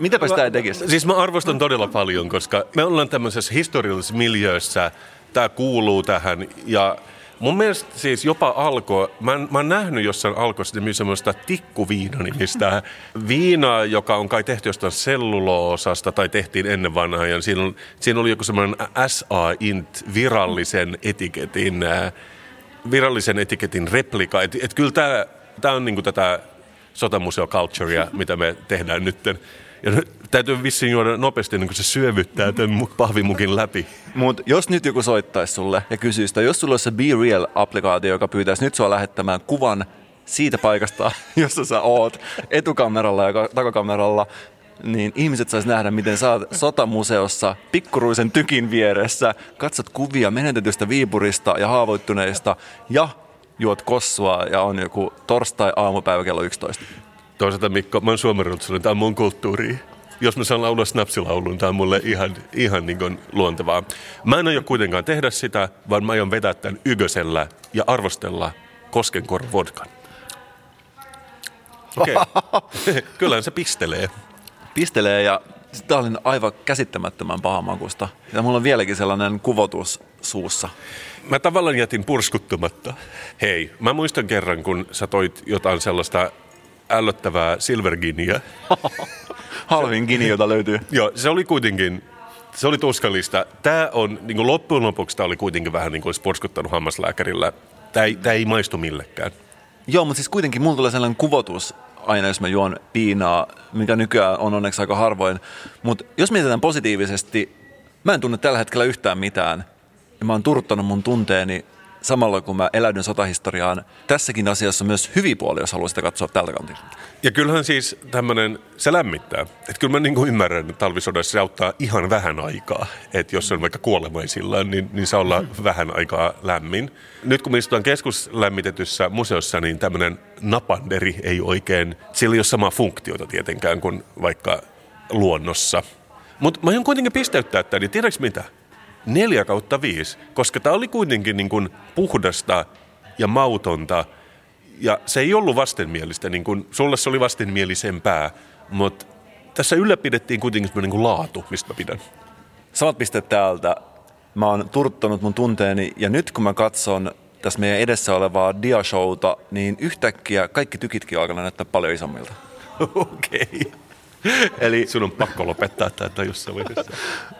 S2: Mitäpä sitä ei tekisi?
S1: Siis mä arvostan todella paljon, koska me ollaan tämmöisessä historiallisessa miljöössä. Tämä kuuluu tähän ja Mun mielestä siis jopa alko, mä, mä oon nähnyt jossain alkossa semmoista tikkuviina-nimistä viinaa, joka on kai tehty jostain selluloosasta tai tehtiin ennen vanhaa. Ja siinä, siinä oli joku semmoinen SA Int virallisen etiketin, virallisen etiketin replika. Että et kyllä tämä on niinku tätä sotamuseoculturea, mitä me tehdään nytten. Ja täytyy vissiin juoda nopeasti, niin kuin se syövyttää tämän pahvimukin läpi.
S2: Mutta jos nyt joku soittaisi sulle ja kysyisi sitä, jos sulla olisi se Be Real-applikaatio, joka pyytäisi nyt sua lähettämään kuvan siitä paikasta, jossa sä oot, etukameralla ja takakameralla, niin ihmiset sais nähdä, miten sä sotamuseossa pikkuruisen tykin vieressä, katsot kuvia menetetystä Viipurista ja haavoittuneista ja juot kossua ja on joku torstai-aamupäivä kello 11.
S1: Toisaalta Mikko, mä oon suomenruotsalainen, tämä on mun kulttuuri. Jos mä saan laulaa snapsilaulun, tämä on mulle ihan, ihan niin kuin luontevaa. Mä en aio kuitenkaan tehdä sitä, vaan mä aion vetää tämän ygösellä ja arvostella Koskenkor vodkan. Okei, okay. kyllähän se pistelee.
S2: Pistelee ja tämä oli aivan käsittämättömän pahamakusta. Ja mulla on vieläkin sellainen kuvotus suussa.
S1: Mä tavallaan jätin purskuttumatta. Hei, mä muistan kerran, kun sä toit jotain sellaista ällöttävää silverginia.
S2: Halvin gini, jota löytyy.
S1: Joo, se oli kuitenkin, se oli tuskallista. Tämä on, niin kuin loppujen lopuksi tämä oli kuitenkin vähän niin kuin olisi porskuttanut hammaslääkärillä. Tämä ei, tämä ei maistu millekään.
S2: Joo, mutta siis kuitenkin mulla tulee sellainen kuvotus aina, jos mä juon piinaa, mikä nykyään on onneksi aika harvoin. Mutta jos mietitään positiivisesti, mä en tunne tällä hetkellä yhtään mitään. Ja mä oon turuttanut mun tunteeni samalla kun mä eläydyn sotahistoriaan. Tässäkin asiassa myös hyviä puolia, jos haluaa sitä katsoa tältä kantilta.
S1: Ja kyllähän siis tämmöinen, se lämmittää. Että kyllä mä niin kuin ymmärrän, että talvisodassa se auttaa ihan vähän aikaa. Että jos on vaikka kuolemaisillaan, niin, niin saa olla vähän aikaa lämmin. Nyt kun me istutaan keskuslämmitetyssä museossa, niin tämmöinen napanderi ei oikein, sillä ei ole samaa funktiota tietenkään kuin vaikka luonnossa. Mutta mä aion kuitenkin pisteyttää tämän, niin tiedätkö mitä? Neljä kautta viisi, koska tämä oli kuitenkin niin kuin puhdasta ja mautonta. Ja se ei ollut vastenmielistä, niin kuin sulle se oli vastenmielisempää, mutta tässä ylläpidettiin kuitenkin semmoinen niin laatu, mistä mä pidän.
S2: Samat pisteet täältä. Mä oon turttanut mun tunteeni ja nyt kun mä katson tässä meidän edessä olevaa diashowta, niin yhtäkkiä kaikki tykitkin alkaa näyttää paljon isommilta.
S1: Okei. Okay. Eli sun on pakko lopettaa tämä vaiheessa.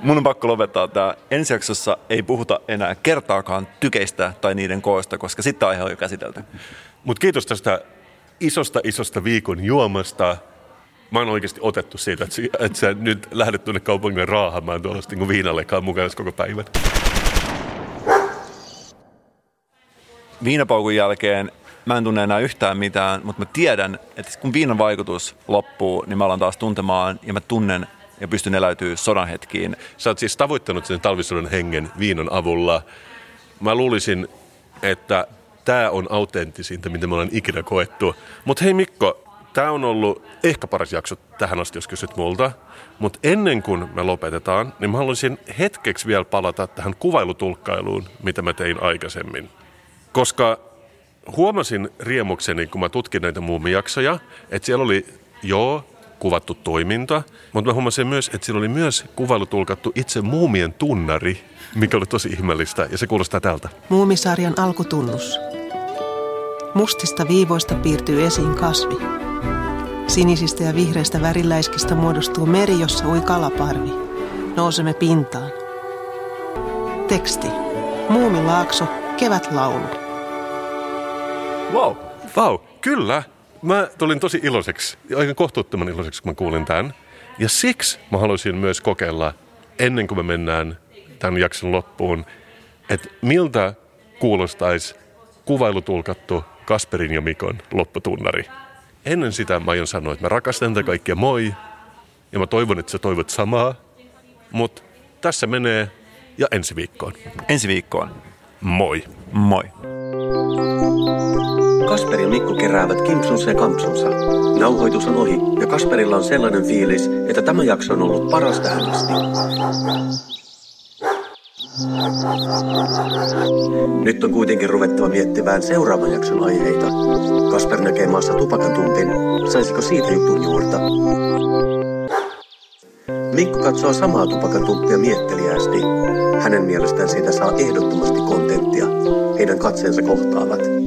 S2: Mun on pakko lopettaa tämä. Ensi jaksossa ei puhuta enää kertaakaan tykeistä tai niiden koosta, koska sitten aihe on jo käsitelty.
S1: Mutta kiitos tästä isosta isosta viikon juomasta. Mä oon oikeasti otettu siitä, että, että sä nyt lähdet tuonne kaupungille raahamaan tuollaista niin viinallekaan mukaan koko päivän.
S2: Viinapaukun jälkeen mä en tunne enää yhtään mitään, mutta mä tiedän, että kun viinan vaikutus loppuu, niin mä alan taas tuntemaan ja mä tunnen ja pystyn eläytyä sodan hetkiin.
S1: Sä oot siis tavoittanut sen talvisodan hengen viinan avulla. Mä luulisin, että tämä on autenttisinta, mitä me ollaan ikinä koettu. Mutta hei Mikko, tämä on ollut ehkä paras jakso tähän asti, jos kysyt multa. Mutta ennen kuin me lopetetaan, niin mä haluaisin hetkeksi vielä palata tähän kuvailutulkkailuun, mitä mä tein aikaisemmin. Koska huomasin riemukseni, kun mä tutkin näitä muumijaksoja, että siellä oli joo, kuvattu toiminta, mutta mä huomasin myös, että siellä oli myös kuvailutulkattu itse muumien tunnari, mikä oli tosi ihmeellistä, ja se kuulostaa tältä.
S13: Muumisarjan alkutunnus. Mustista viivoista piirtyy esiin kasvi. Sinisistä ja vihreistä väriläiskistä muodostuu meri, jossa ui kalaparvi. Nousemme pintaan. Teksti. Muumilaakso, kevätlaulu.
S1: Wow. Wow, kyllä. Mä tulin tosi iloiseksi, aika kohtuuttoman iloiseksi, kun mä kuulin tämän. Ja siksi mä haluaisin myös kokeilla, ennen kuin me mennään tämän jakson loppuun, että miltä kuulostaisi kuvailutulkattu Kasperin ja Mikon lopputunnari. Ennen sitä mä aion sanoa, että mä rakastan tätä kaikkia moi, ja mä toivon, että sä toivot samaa, mutta tässä menee ja ensi viikkoon.
S2: Ensi viikkoon.
S1: Moi.
S2: Moi.
S9: Kasperi ja Mikko keräävät kimpsunsa ja kampsunsa. Nauhoitus on ohi ja Kasperilla on sellainen fiilis, että tämä jakso on ollut paras tähän asti. Nyt on kuitenkin ruvettava miettimään seuraavan jakson aiheita. Kasper näkee maassa tupakatumpin. Saisiko siitä jutun juurta? Mikko katsoo samaa tupakantumppia mietteliästi. Hänen mielestään siitä saa ehdottomasti kontenttia. Heidän katseensa kohtaavat.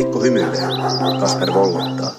S9: Mikko hymyilee. Kasper vollottaa.